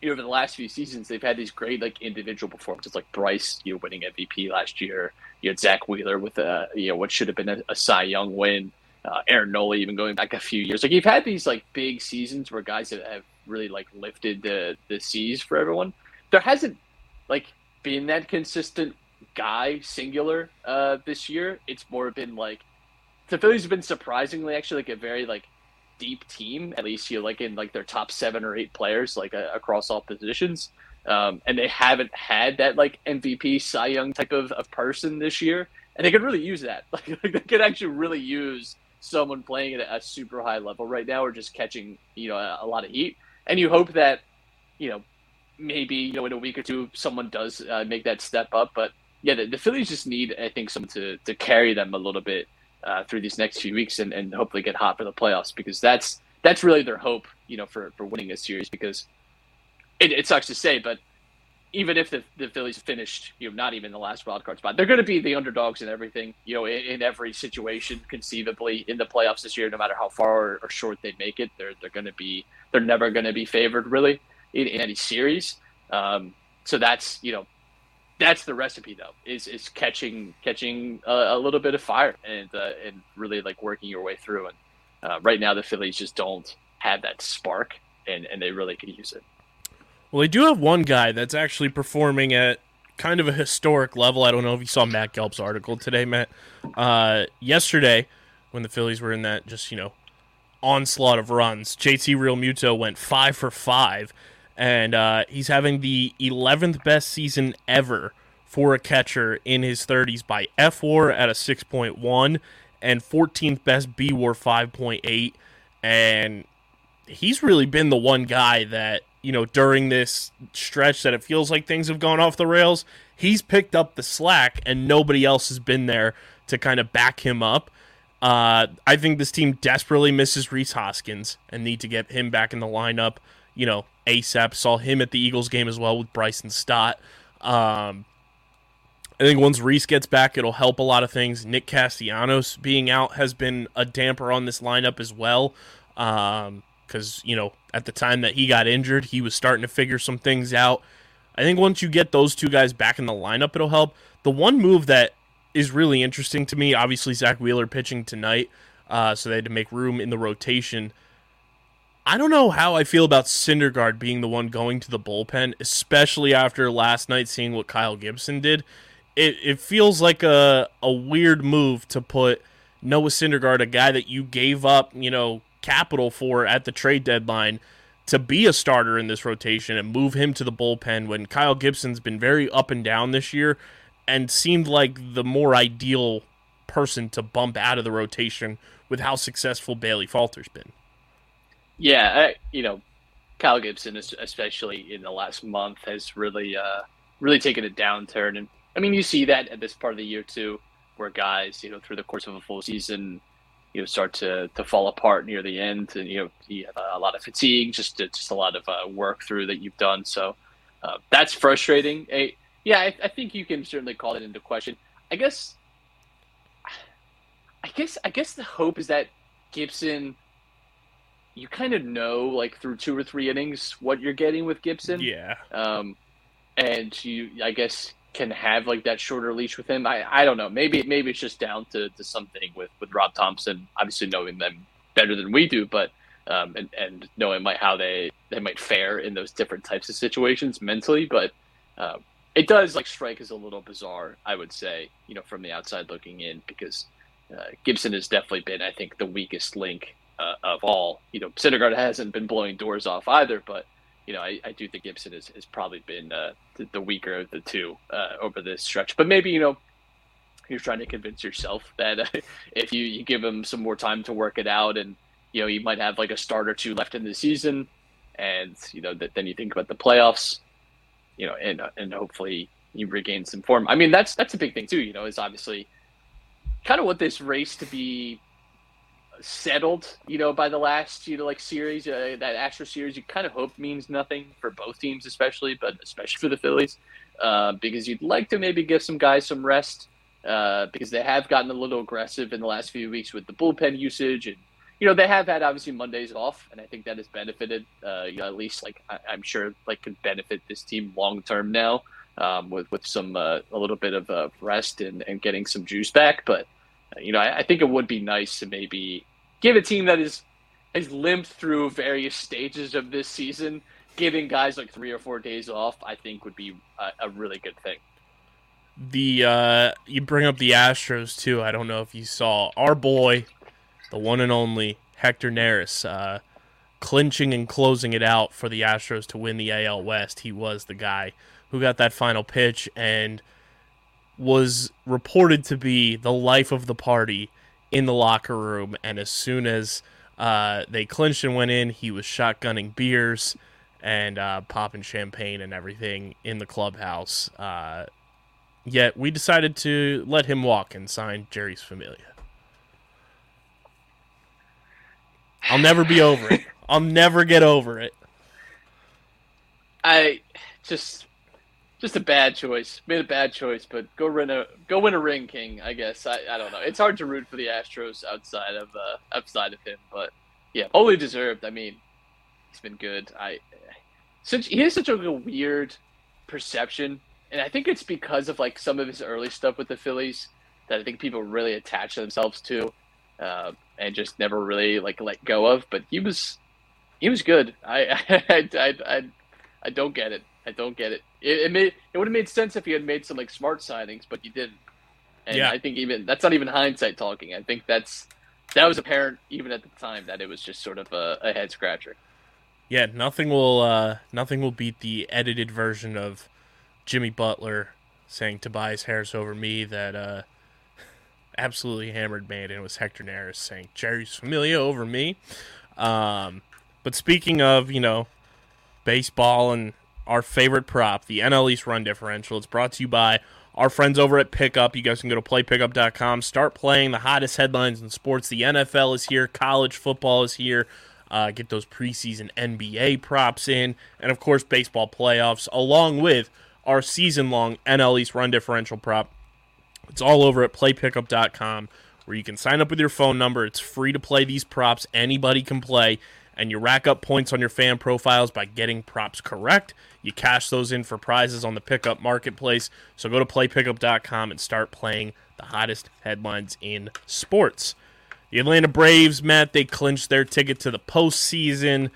you know over the last few seasons they've had these great like individual performances, like Bryce, you know, winning MVP last year. You had Zack Wheeler with a you know what should have been a, a Cy Young win. Uh, Aaron Nola even going back a few years. Like you've had these like big seasons where guys have, have really like lifted the the seas for everyone. There hasn't like been that consistent guy singular uh, this year. It's more been like the Phillies have been surprisingly actually like a very like deep team. At least you like in like their top seven or eight players like uh, across all positions. Um, and they haven't had that like MVP Cy Young type of, of person this year, and they could really use that. Like, like they could actually really use someone playing at a super high level right now, or just catching you know a, a lot of heat. And you hope that you know maybe you know in a week or two someone does uh, make that step up. But yeah, the, the Phillies just need I think someone to to carry them a little bit uh, through these next few weeks and, and hopefully get hot for the playoffs because that's that's really their hope you know for for winning this series because it, it sucks to say but even if the, the Phillies finished, you know, not even the last wild card spot, they're going to be the underdogs in everything, you know, in, in every situation conceivably in the playoffs this year, no matter how far or, or short they make it, they're they're going to be they're never going to be favored really in, in any series. Um, so that's you know that's the recipe though is is catching catching a, a little bit of fire and uh, and really like working your way through. And uh, right now the Phillies just don't have that spark, and and they really could use it. Well, they do have one guy that's actually performing at kind of a historic level. I don't know if you saw Matt Gelb's article today, Matt. Uh, yesterday, when the Phillies were in that just, you know, onslaught of runs. JT Realmuto went five for five, and uh, he's having the 11th best season ever for a catcher in his 30s by F WAR at a 6.1 and 14th best B WAR 5.8. And he's really been the one guy that, you know, during this stretch that it feels like things have gone off the rails, he's picked up the slack and nobody else has been there to kind of back him up. Uh, I think this team desperately misses Rhys Hoskins and need to get him back in the lineup, you know, ASAP. Saw him at the Eagles game as well with Bryson Stott. Um, I think once Rhys gets back, it'll help a lot of things. Nick Castellanos being out has been a damper on this lineup as well. Because, you know, at the time that he got injured, he was starting to figure some things out. I think once you get those two guys back in the lineup, it'll help. The one move that is really interesting to me, obviously, Zack Wheeler pitching tonight, uh, so they had to make room in the rotation. I don't know how I feel about Syndergaard being the one going to the bullpen, especially after last night seeing what Kyle Gibson did. It, it feels like a, a weird move to put Noah Syndergaard, a guy that you gave up, you know, capital for at the trade deadline, to be a starter in this rotation and move him to the bullpen when Kyle Gibson's been very up and down this year and seemed like the more ideal person to bump out of the rotation with how successful Bailey Falter's been. Yeah, I, you know, Kyle Gibson, es- especially in the last month, has really, uh, really taken a downturn. And I mean, you see that at this part of the year too, where guys, you know, through the course of a full season, you know, start to, to fall apart near the end, and you know, you have a lot of fatigue, just just a lot of uh, work through that you've done. So uh, that's frustrating. Eh, yeah, I, I think you can certainly call it into question. I guess, I guess, I guess the hope is that Gibson you kind of know like through two or three innings what you're getting with Gibson. Yeah. Um, and you, I guess, can have like that shorter leash with him. I, I don't know. Maybe maybe it's just down to, to something with, with Rob Thomson, obviously knowing them better than we do, but um, and, and knowing like how they, they might fare in those different types of situations mentally. But um, it does like strike as a little bizarre, I would say, you know, from the outside looking in, because uh, Gibson has definitely been, I think, the weakest link uh, of all. You know, Syndergaard hasn't been blowing doors off either, but you know, I, I do think Gibson has, has probably been uh, the, the weaker of the two uh, over this stretch. But maybe you know, you're trying to convince yourself that if you, you give him some more time to work it out, and you know, you might have like a start or two left in the season, and you know, that then you think about the playoffs, you know, and and hopefully you regain some form. I mean, that's that's a big thing too. You know, is obviously kind of what this race to be settled, you know, by the last, you know, like series, uh, that Astro series, you kind of hope means nothing for both teams, especially, but especially for the Phillies, uh, because you'd like to maybe give some guys some rest, uh, because they have gotten a little aggressive in the last few weeks with the bullpen usage, and you know they have had obviously Mondays off, and I think that has benefited, uh, you know, at least like I- I'm sure like could benefit this team long term now. Um, with with some uh, a little bit of uh, rest and, and getting some juice back, but you know, I, I think it would be nice to maybe give a team that is has limped through various stages of this season, giving guys like three or four days off. I think would be a, a really good thing. The uh, you bring up the Astros too. I don't know if you saw our boy, the one and only Hector Neris, uh, clinching and closing it out for the Astros to win the AL West. He was the guy who got that final pitch and was reported to be the life of the party in the locker room. And as soon as uh, they clinched and went in, he was shotgunning beers and uh, popping champagne and everything in the clubhouse. Uh, yet we decided to let him walk and sign Jeurys Familia. I'll never be over it. I'll never get over it. I just just a bad choice. Made a bad choice, but go win a go win a ring, King. I guess I, I don't know. It's hard to root for the Astros outside of uh, outside of him, but yeah, only deserved. I mean, he's been good. I such he has such a weird perception, and I think it's because of like some of his early stuff with the Phillies that I think people really attach themselves to, uh, and just never really like let go of. But he was he was good. I I I, I, I don't get it. I don't get it. It, it made it would have made sense if he had made some like smart signings, but he didn't. And Yeah. I think even that's not even hindsight talking. I think that's that was apparent even at the time that it was just sort of a, a head scratcher. Yeah, nothing will uh, nothing will beat the edited version of Jimmy Butler saying Tobias Harris over me that uh, absolutely hammered me, and it was Hector Neris saying Jeurys Familia over me. Um, but speaking of you know baseball and our favorite prop, the NL East run differential, it's brought to you by our friends over at Pickup. You guys can go to playpickup.com, start playing the hottest headlines in sports. The NFL is here, college football is here. Uh, get those preseason NBA props in, and of course, baseball playoffs, along with our season long NL East run differential prop. It's all over at playpickup.com where you can sign up with your phone number. It's free to play these props. Anybody can play, and you rack up points on your fan profiles by getting props correct. You cash those in for prizes on the pickup marketplace. So go to playpickup.com and start playing the hottest headlines in sports. The Atlanta Braves, Matt, they clinched their ticket to the postseason.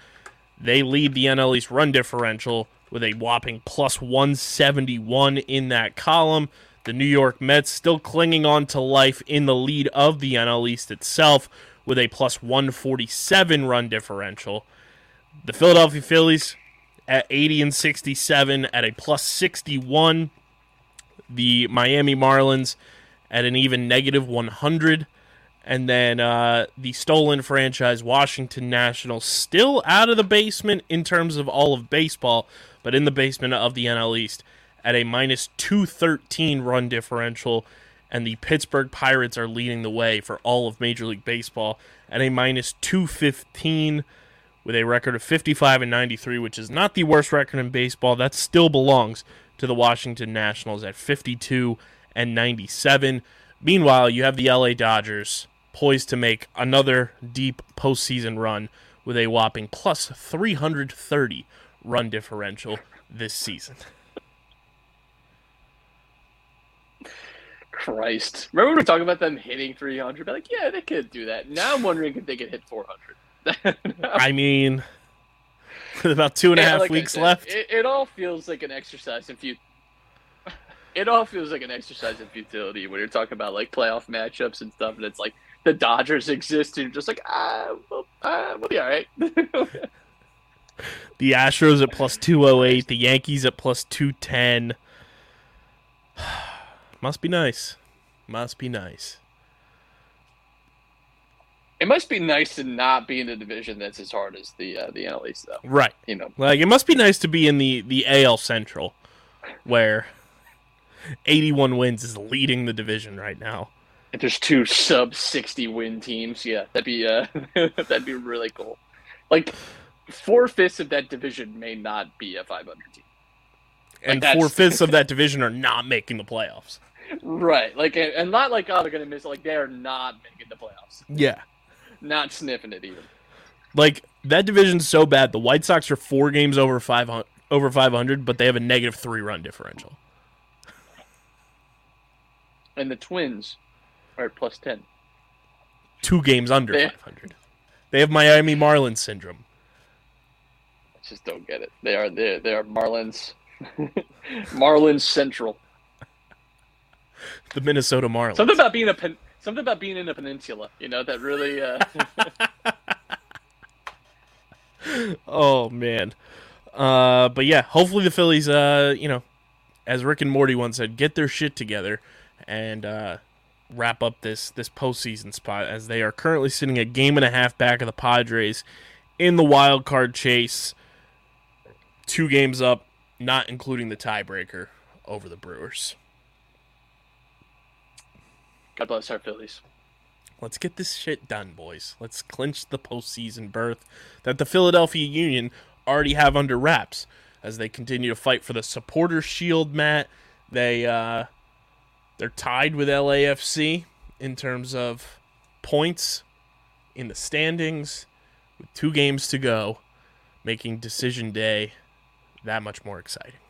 They lead the NL East run differential with a whopping plus 171 in that column. The New York Mets still clinging on to life in the lead of the NL East itself with a plus 147 run differential. The Philadelphia Phillies at 80 and 67 at a plus 61. The Miami Marlins at an even negative 100. And then uh, the stolen franchise, Washington Nationals, still out of the basement in terms of all of baseball, but in the basement of the NL East at a minus 213 run differential. And the Pittsburgh Pirates are leading the way for all of Major League Baseball at a minus 215 with a record of 55 and 93, which is not the worst record in baseball. That still belongs to the Washington Nationals at 52 and 97. Meanwhile, you have the LA Dodgers poised to make another deep postseason run with a whopping plus 330 run differential this season. Christ. Remember when we were talking about them hitting 300? Be like, yeah, they could do that. Now I'm wondering if they could hit 400. I mean, with about two and a half like weeks said, left. It, it all feels like an exercise in fut. It all feels like an exercise in futility when you're talking about like playoff matchups and stuff, and it's like the Dodgers exist, and you're just like, ah, well, ah, we'll be all right. The Astros at plus 208, the Yankees at plus 210. Must be nice. Must be nice. it must be nice to not be in a division that's as hard as the uh, the NL East, though. Right. You know, Like it must be nice to be in the the AL Central where 81 wins is leading the division right now. if there's two sub 60 win teams, yeah, that'd be uh, that'd be really cool. Like four fifths of that division may not be a 500 team. And that's- four fifths of that division are not making the playoffs. Right. Like, and not like, oh, they're going to miss. Like, they are not making the playoffs. Yeah. Not sniffing it even. Like that division's so bad. The White Sox are four games over 500, over 500, but they have a negative three run differential. And the Twins are at plus 10. Two games under They- 500. They have Miami Marlins syndrome. I just don't get it. They are they, they are Marlins. Marlins Central. The Minnesota Marlins. Something about being a pen, something about being in a peninsula. You know that really. Uh, Oh man. Uh, but yeah, hopefully the Phillies, uh, you know, as Rick and Morty once said, get their shit together and uh, wrap up this this postseason spot as they are currently sitting a game and a half back of the Padres in the wild card chase. Two games up, not including the tiebreaker over the Brewers. God bless our Phillies. Let's get this shit done, boys. Let's clinch the postseason berth that the Philadelphia Union already have under wraps as they continue to fight for the supporter shield, Matt. They uh they're tied with LAFC in terms of points in the standings with two games to go, making decision day that much more exciting.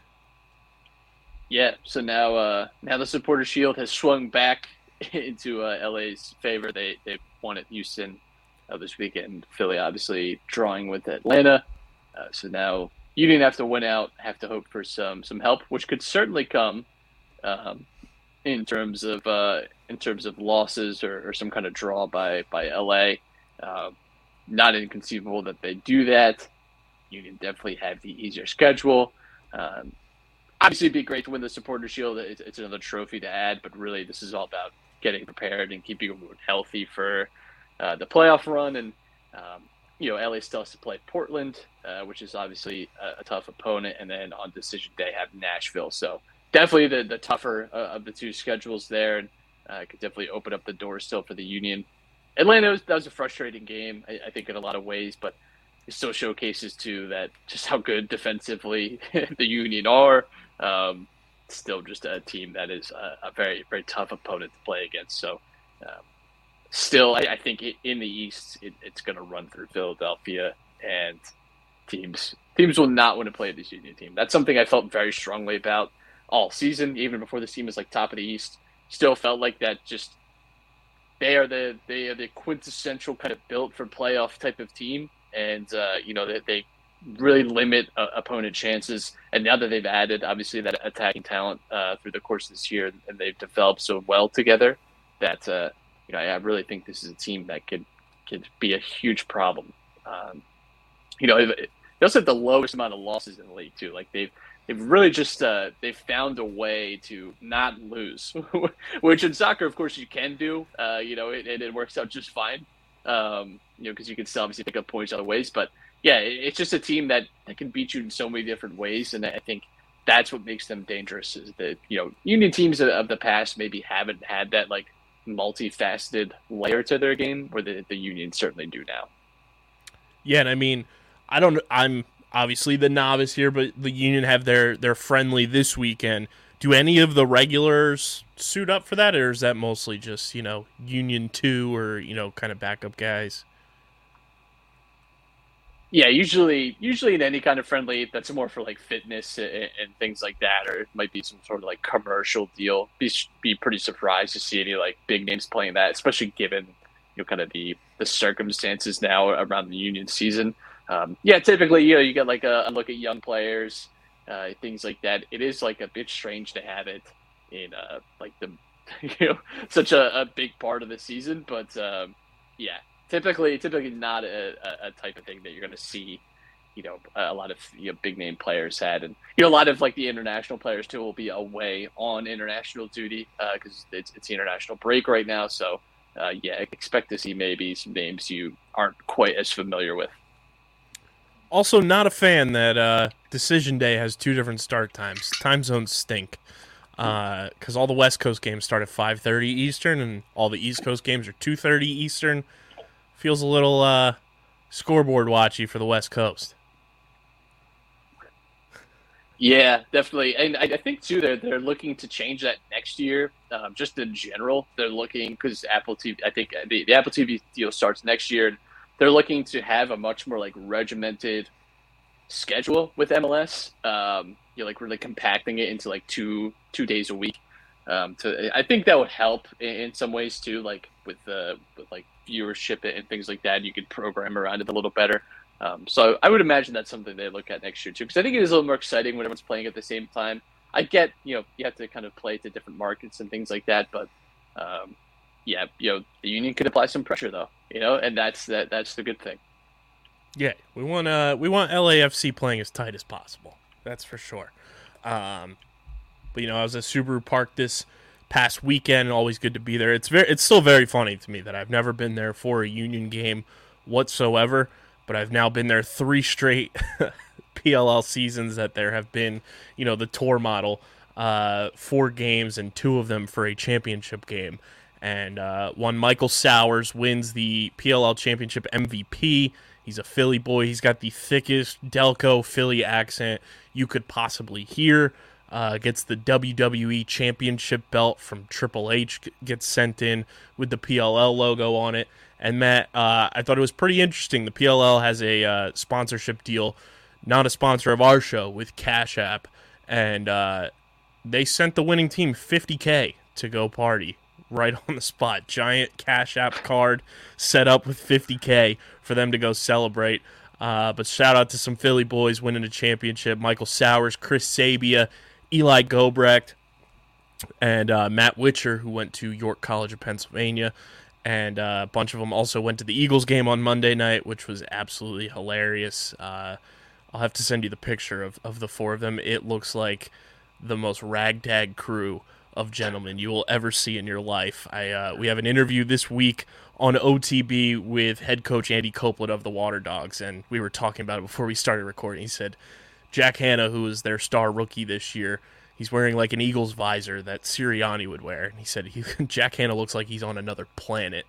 Yeah. So now, uh, now the supporter shield has swung back into uh, LA's favor. They they won at Houston uh, this weekend. Philly obviously drawing with Atlanta. Uh, so now you didn't have to win out. Have to hope for some some help, which could certainly come. Um, in terms of uh, in terms of losses or, or some kind of draw by by LA. Uh, not inconceivable that they do that. Union definitely have the easier schedule. Um, obviously, it'd be great to win the Supporter Shield. It's, it's another trophy to add, but really, this is all about getting prepared and keeping everyone healthy for uh, the playoff run. And um, you know, LA still has to play Portland, uh, which is obviously a, a tough opponent, and then on decision day have Nashville. So definitely the the tougher uh, of the two schedules there, and uh, could definitely open up the door still for the Union. Atlanta was, that was a frustrating game, I, I think, in a lot of ways, but it still showcases too that just how good defensively the Union are. Um, still, just a team that is a, a very very tough opponent to play against. So. Um, still, I, I think i in the East, it, it's going to run through Philadelphia, and teams teams will not want to play this Union team. That's something I felt very strongly about all season, even before this team was like top of the East. Still felt like that. Just they are the they are the quintessential kind of built for playoff type of team, and uh, you know they, they really limit uh, opponent chances. And now that they've added obviously that attacking talent uh, through the course of this year, and they've developed so well together, that uh, you know I really think this is a team that could could be a huge problem. Um, you know, they also have the lowest amount of losses in the league too. Like they've they've really just uh, they've found a way to not lose, which in soccer, of course, you can do. Uh, you know, it, it, it works out just fine. Um, you know, because you can still obviously pick up points other ways, but yeah, it's just a team that, that can beat you in so many different ways, and I think that's what makes them dangerous. Is that you know, Union teams of, the past maybe haven't had that like multifaceted layer to their game, where the the Union certainly do now. Yeah, and I mean, I don't. I'm obviously the novice here, but the Union have their their friendly this weekend. Do any of the regulars suit up for that, or is that mostly just you know Union two or you know kind of backup guys? Yeah, usually, usually in any kind of friendly, that's more for like fitness and, and things like that, or it might be some sort of like commercial deal. Be be pretty surprised to see any like big names playing that, especially given you know kind of the the circumstances now around the Union season. Um, yeah, typically you know you get like a, a look at young players, uh, things like that. It is like a bit strange to have it in uh, like the you know such a, a big part of the season, but um, yeah, typically typically not a, a, type of thing that you're going to see you know a lot of you know, big name players had and you know a lot of like the international players too will be away on international duty because uh, it's, it's the international break right now so uh, yeah expect to see maybe some names you aren't quite as familiar with Also, not a fan that uh, Decision Day has two different start times. Time zones stink because all the West Coast games start at 5:30 Eastern, and all the East Coast games are 2:30 Eastern. Feels a little uh, scoreboard watchy for the West Coast. Yeah, definitely, and I, I think too they're they're looking to change that next year. Um, just in general, they're looking because Apple TV. I think the, the Apple TV deal starts next year. They're looking to have a much more like regimented schedule with MLS. Um, you know, like really compacting it into like two two days a week. Um, to I think that would help in, in some ways too, like with the with like viewership and things like that. You could program around it a little better. Um, so I would imagine that's something they look at next year too, because I think it is a little more exciting when everyone's playing at the same time. I get, you know, you have to kind of play to different markets and things like that, but um, yeah, you know, the union could apply some pressure though, you know, and that's that that's the good thing. Yeah, we want uh we want LAFC playing as tight as possible. That's for sure. Um, you know, I was at Subaru Park this past weekend. Always good to be there. It's very it's still very funny to me that I've never been there for a Union game whatsoever, but I've now been there three straight PLL seasons that there have been, you know, the tour model, uh, four games and two of them for a championship game. And uh, one Michael Sowers wins the PLL championship MVP. He's a Philly boy. He's got the thickest Delco Philly accent you could possibly hear. Uh, gets the WWE Championship belt from Triple H, Gets sent in with the PLL logo on it. And Matt, uh, I thought it was pretty interesting. The PLL has a uh, sponsorship deal, not a sponsor of our show, with Cash App, and uh, they sent the winning team 50k to go party right on the spot. Giant Cash App card set up with 50k for them to go celebrate. Uh, but shout out to some Philly boys winning a championship: Michael Sowers, Chris Sabia, Eli Gobrecht. and uh, Matt Whitcher, who went to York College of Pennsylvania, and uh, a bunch of them also went to the Eagles game on Monday night, which was absolutely hilarious. Uh, I'll have to send you the picture of, of the four of them. It looks like the most ragtag crew of gentlemen you will ever see in your life. I uh, we have an interview this week on OTB with head coach Andy Copelan of the Waterdogs, and we were talking about it before we started recording. He said Jack Hannah, who is their star rookie this year, he's wearing like an Eagles visor that Sirianni would wear, and he said he, Jack Hannah looks like he's on another planet.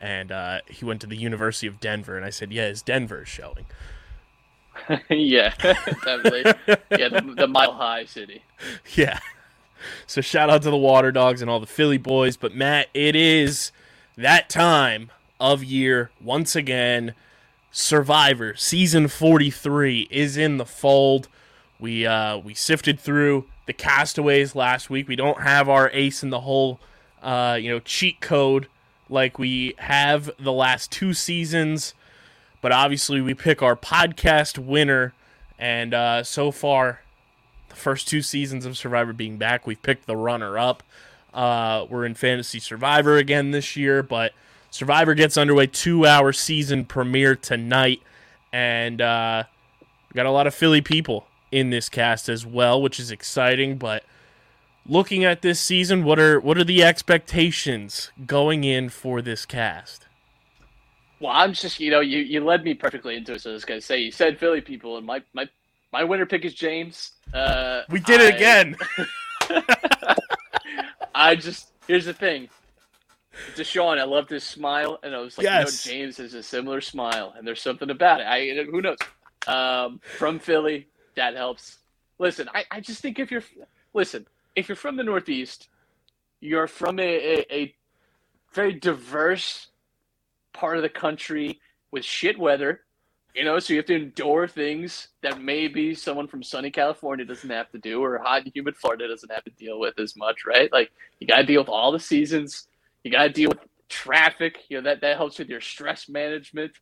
And uh, he went to the University of Denver, and I said, "Yeah, his Denver is showing." yeah, definitely. Yeah, the, the mile high city. Yeah. So shout out to the Waterdogs and all the Philly boys. But Matt, it is that time of year once again. Survivor season 43 is in the fold. We uh we sifted through the castaways last week. We don't have our ace in the hole uh you know cheat code like we have the last two seasons. But obviously we pick our podcast winner and uh so far the first two seasons of Survivor being back, we've picked the runner up. Uh, we're in Fantasy Survivor again this year, but Survivor gets underway two hour season premiere tonight, and uh, got a lot of Philly people in this cast as well, which is exciting. But looking at this season, what are what are the expectations going in for this cast? Well, I'm just you know you, you led me perfectly into it. So I was gonna say you said Philly people, and my my my winner pick is James. Uh, We did it I- again. I just here's the thing. Deshaun, I loved his smile, and I was like, Yes. you know, James has a similar smile, and there's something about it. I who knows? Um, from Philly, that helps. Listen, I, I just think if you're listen, if you're from the Northeast, you're from a, a, a very diverse part of the country with shit weather. You know, so you have to endure things that maybe someone from sunny California doesn't have to do, or hot and humid Florida doesn't have to deal with as much, right? Like you got to deal with all the seasons. You got to deal with traffic. You know that that helps with your stress management.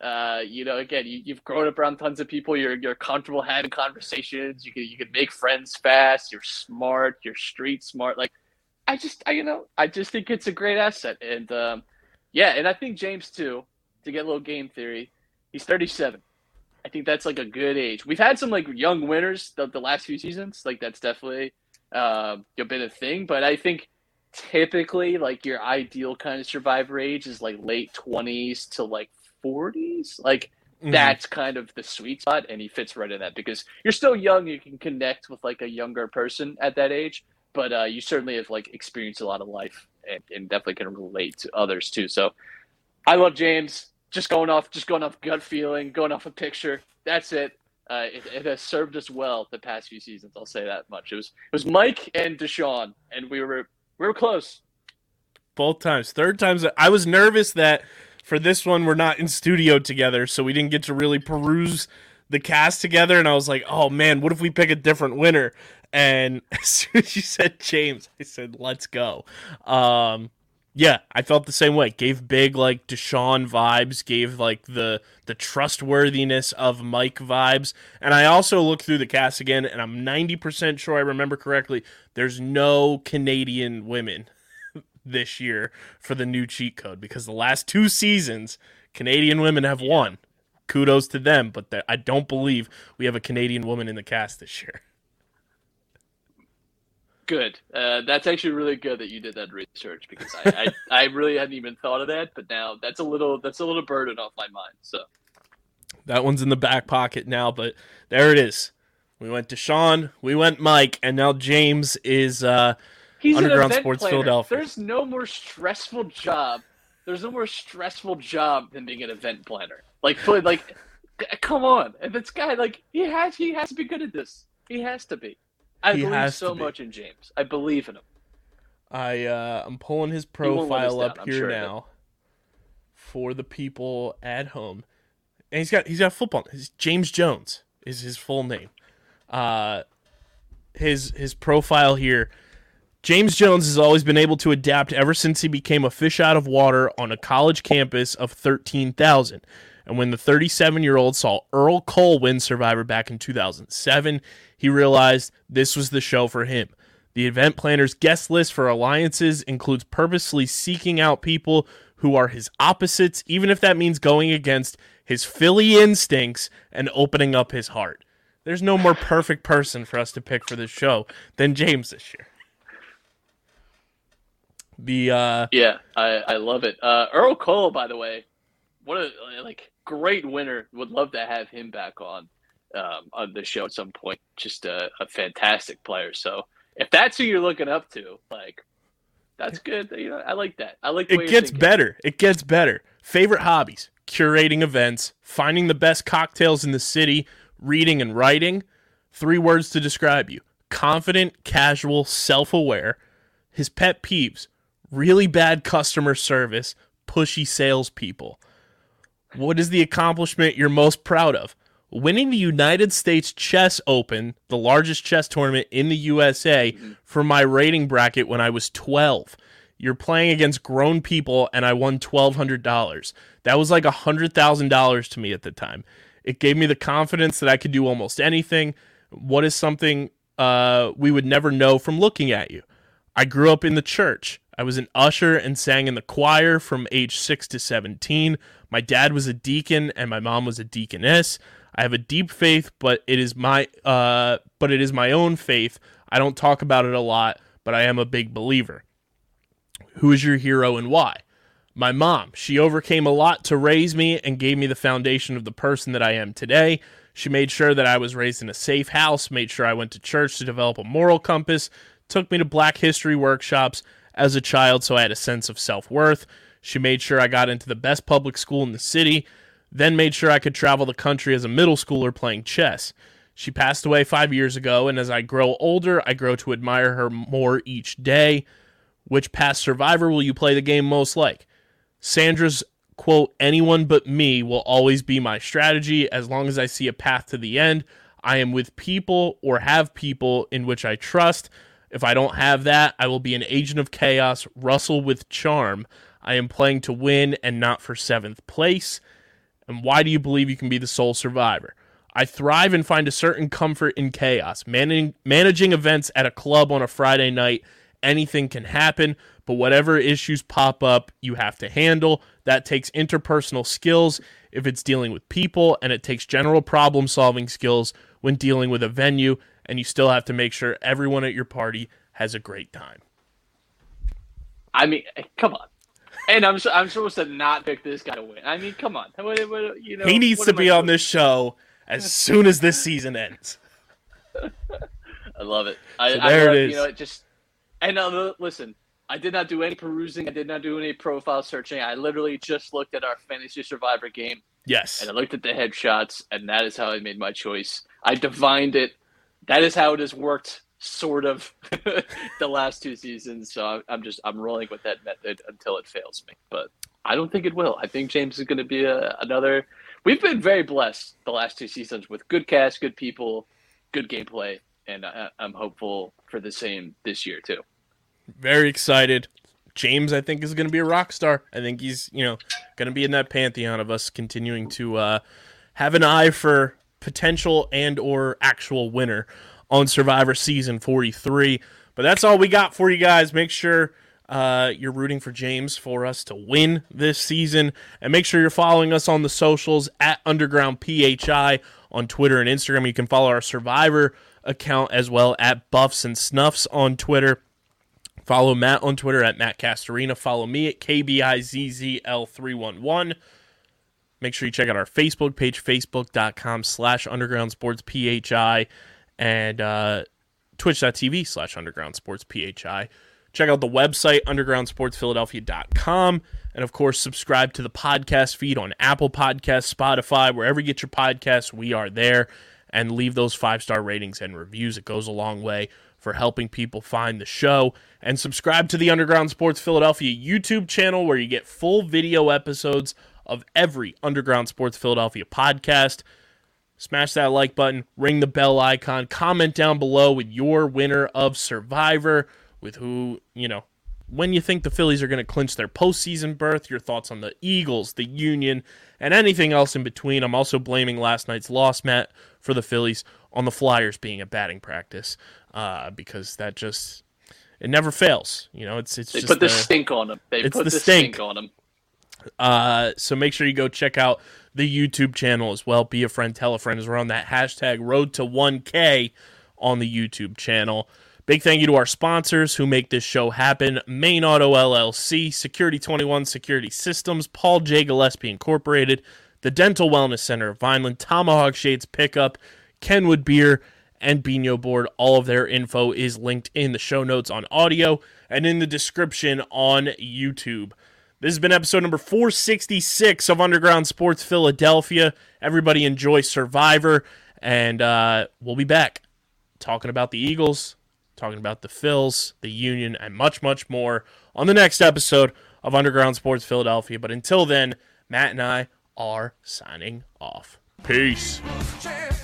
Uh, you know, again, you, you've grown up around tons of people. You're you're comfortable having conversations. You can you can make friends fast. You're smart. You're street smart. Like, I just I you know I just think it's a great asset. And um, yeah, and I think James too. To get a little game theory, he's 37. I think that's like a good age. We've had some like young winners the, the last few seasons. Like that's definitely um, been a thing. But I think typically like your ideal kind of survivor age is like late 20s to like 40s. Like Mhm. that's kind of the sweet spot, and he fits right in that because you're still young. You can connect with like a younger person at that age, but uh, you certainly have like experienced a lot of life and, and definitely can relate to others too. So I love James. Just going off, just going off gut feeling, going off a picture. That's it. Uh, it, it has served us well the past few seasons. I'll say that much. It was it was Mike and Deshaun, and we were we were close. both times. Third times, I was nervous that for this one we're not in studio together, so we didn't get to really peruse the cast together. And I was like, oh man, what if we pick a different winner? And as soon as you said James, I said, let's go. Um, yeah, I felt the same way. Gave big like Deshaun vibes, gave like the the trustworthiness of Mike vibes. And I also looked through the cast again, and I'm 90% sure I remember correctly. There's no Canadian women this year for the new cheat code because the last two seasons Canadian women have won. Kudos to them, but the- I don't believe we have a Canadian woman in the cast this year. Good. Uh, that's actually really good that you did that research because I, I, I really hadn't even thought of that, but now that's a little that's a little burden off my mind. So That one's in the back pocket now, but there it is. We went Deshaun, we went Mike, and now James is uh he's Underground an event Sports planner. Philadelphia. There's no more stressful job. There's no more stressful job than being an event planner. Like, like, come on. And this guy, like, he has he has to be good at this. He has to be. I He believe so much in James. I believe in him. I uh I'm pulling his won't let us profile up here sure now for the people at home. And he's got he's got football. His James Jones is his full name. Uh his his profile here James Jones has always been able to adapt ever since he became a fish out of water on a college campus of 13,000. And when the 37 year old saw Earl Cole win Survivor back in 2007, he realized this was the show for him. The event planner's guest list for alliances includes purposely seeking out people who are his opposites, even if that means going against his Philly instincts and opening up his heart. There's no more perfect person for us to pick for this show than James this year. The uh Yeah, I, I love it. Uh, Earl Cole, by the way, what a like great winner. Would love to have him back on um, on the show at some point. Just a, a fantastic player. So if that's who you're looking up to, like that's good. You know, I like that. I like. The it gets better. It gets better. Favorite hobbies: curating events, finding the best cocktails in the city, reading and writing. Three words to describe you: confident, casual, self-aware. His pet peeves: really bad customer service, pushy salespeople. What is the accomplishment you're most proud of? Winning the United States Chess Open, the largest chess tournament in the USA, for my rating bracket when I was 12. You're playing against grown people, and I won $1,200. That was like $100,000 to me at the time. It gave me the confidence that I could do almost anything. What is something uh, we would never know from looking at you? I grew up in the church. I was an usher and sang in the choir from age 6 to 17. My dad was a deacon and my mom was a deaconess. I have a deep faith, but it is my uh but it is my own faith. I don't talk about it a lot, but I am a big believer. Who is your hero and why? My mom. She overcame a lot to raise me and gave me the foundation of the person that I am today. She made sure that I was raised in a safe house, made sure I went to church to develop a moral compass, took me to black history workshops as a child so I had a sense of self worth. She made sure I got into the best public school in the city, then made sure I could travel the country as a middle schooler playing chess. She passed away five years ago, and as I grow older, I grow to admire her more each day. Which past survivor will you play the game most like? Sandra's quote, anyone but me will always be my strategy as long as I see a path to the end. I am with people or have people in which I trust. If I don't have that, I will be an agent of chaos, Russell with charm. I am playing to win and not for seventh place. And why do you believe you can be the sole survivor? I thrive and find a certain comfort in chaos. Managing, events at a club on a Friday night, anything can happen, but whatever issues pop up, you have to handle. That takes interpersonal skills if it's dealing with people, and it takes general problem solving skills when dealing with a venue, and you still have to make sure everyone at your party has a great time. I mean, come on. And I'm I'm supposed to not pick this guy to win. I mean, come on. What, what, you know, he needs to I be on supposed- this show as soon as this season ends. I love it. I, So I there it love, is. You know, it just and uh, listen. I did not do any perusing. I did not do any profile searching. I literally just looked at our fantasy survivor game Yes. and I looked at the headshots, and that is how I made my choice. I divined it. That is how it has worked, sort of, the last two seasons. So I'm- just I'm rolling with that method until it fails me. But I don't think it will. I think James is going to be a, another. We've been very blessed the last two seasons with good cast, good people, good gameplay, and I, I'm hopeful for the same this year too. very excited. James, I think, is going to be a rock star. I think he's, you know, going to be in that pantheon of us continuing to uh, have an eye for potential and or actual winner on Survivor Season 43. But that's all we got for you guys. Make sure uh, you're rooting for James for us to win this season. And make sure you're following us on the socials at Underground PHI on Twitter and Instagram. You can follow our Survivor account as well at Buffs and Snuffs on Twitter. Follow Matt on Twitter at Matt Castorina. Follow me at KBIZZL311. Make sure you check out our Facebook page, facebook.com slash underground sports PHI, and uh, twitch.tv slash underground sports PHI. Check out the website, undergroundsportsphiladelphia.com. And of course, subscribe to the podcast feed on Apple Podcasts, Spotify, wherever you get your podcasts, we are there. And leave those five star ratings and reviews. It goes a long way for helping people find the show. And subscribe to the Underground Sports Philadelphia YouTube channel where you get full video episodes of every Underground Sports Philadelphia podcast. Smash that like button, ring the bell icon, comment down below with your winner of Survivor, with who, you know, when you think the Phillies are going to clinch their postseason berth, your thoughts on the Eagles, the Union, and anything else in between. I'm also blaming last night's loss, Matt, for the Phillies on the Flyers being a batting practice uh, because that just it never fails. You know, it's it's They just put the a- stink on them. They it's put the the, stink. stink. on them. Uh, so make sure you go check out the YouTube channel as well. Be a friend, tell a friend as we're on that hashtag road to 1K on the YouTube channel. Big thank you to our sponsors who make this show happen Main Auto LLC, Security 21 Security Systems, Paul J. Gillespie Incorporated, the Dental Wellness Center of Vineland, Tomahawk Shades Pickup, Kenwood Beer, and Bino Board. All of their info is linked in the show notes on audio and in the description on YouTube. This has been episode number 466 of Underground Sports Philadelphia. Everybody enjoy Survivor, and uh, we'll be back talking about the Eagles, talking about the Phils, the Union, and much, much more on the next episode of Underground Sports Philadelphia. But until then, Matt and I are signing off. Peace. champ.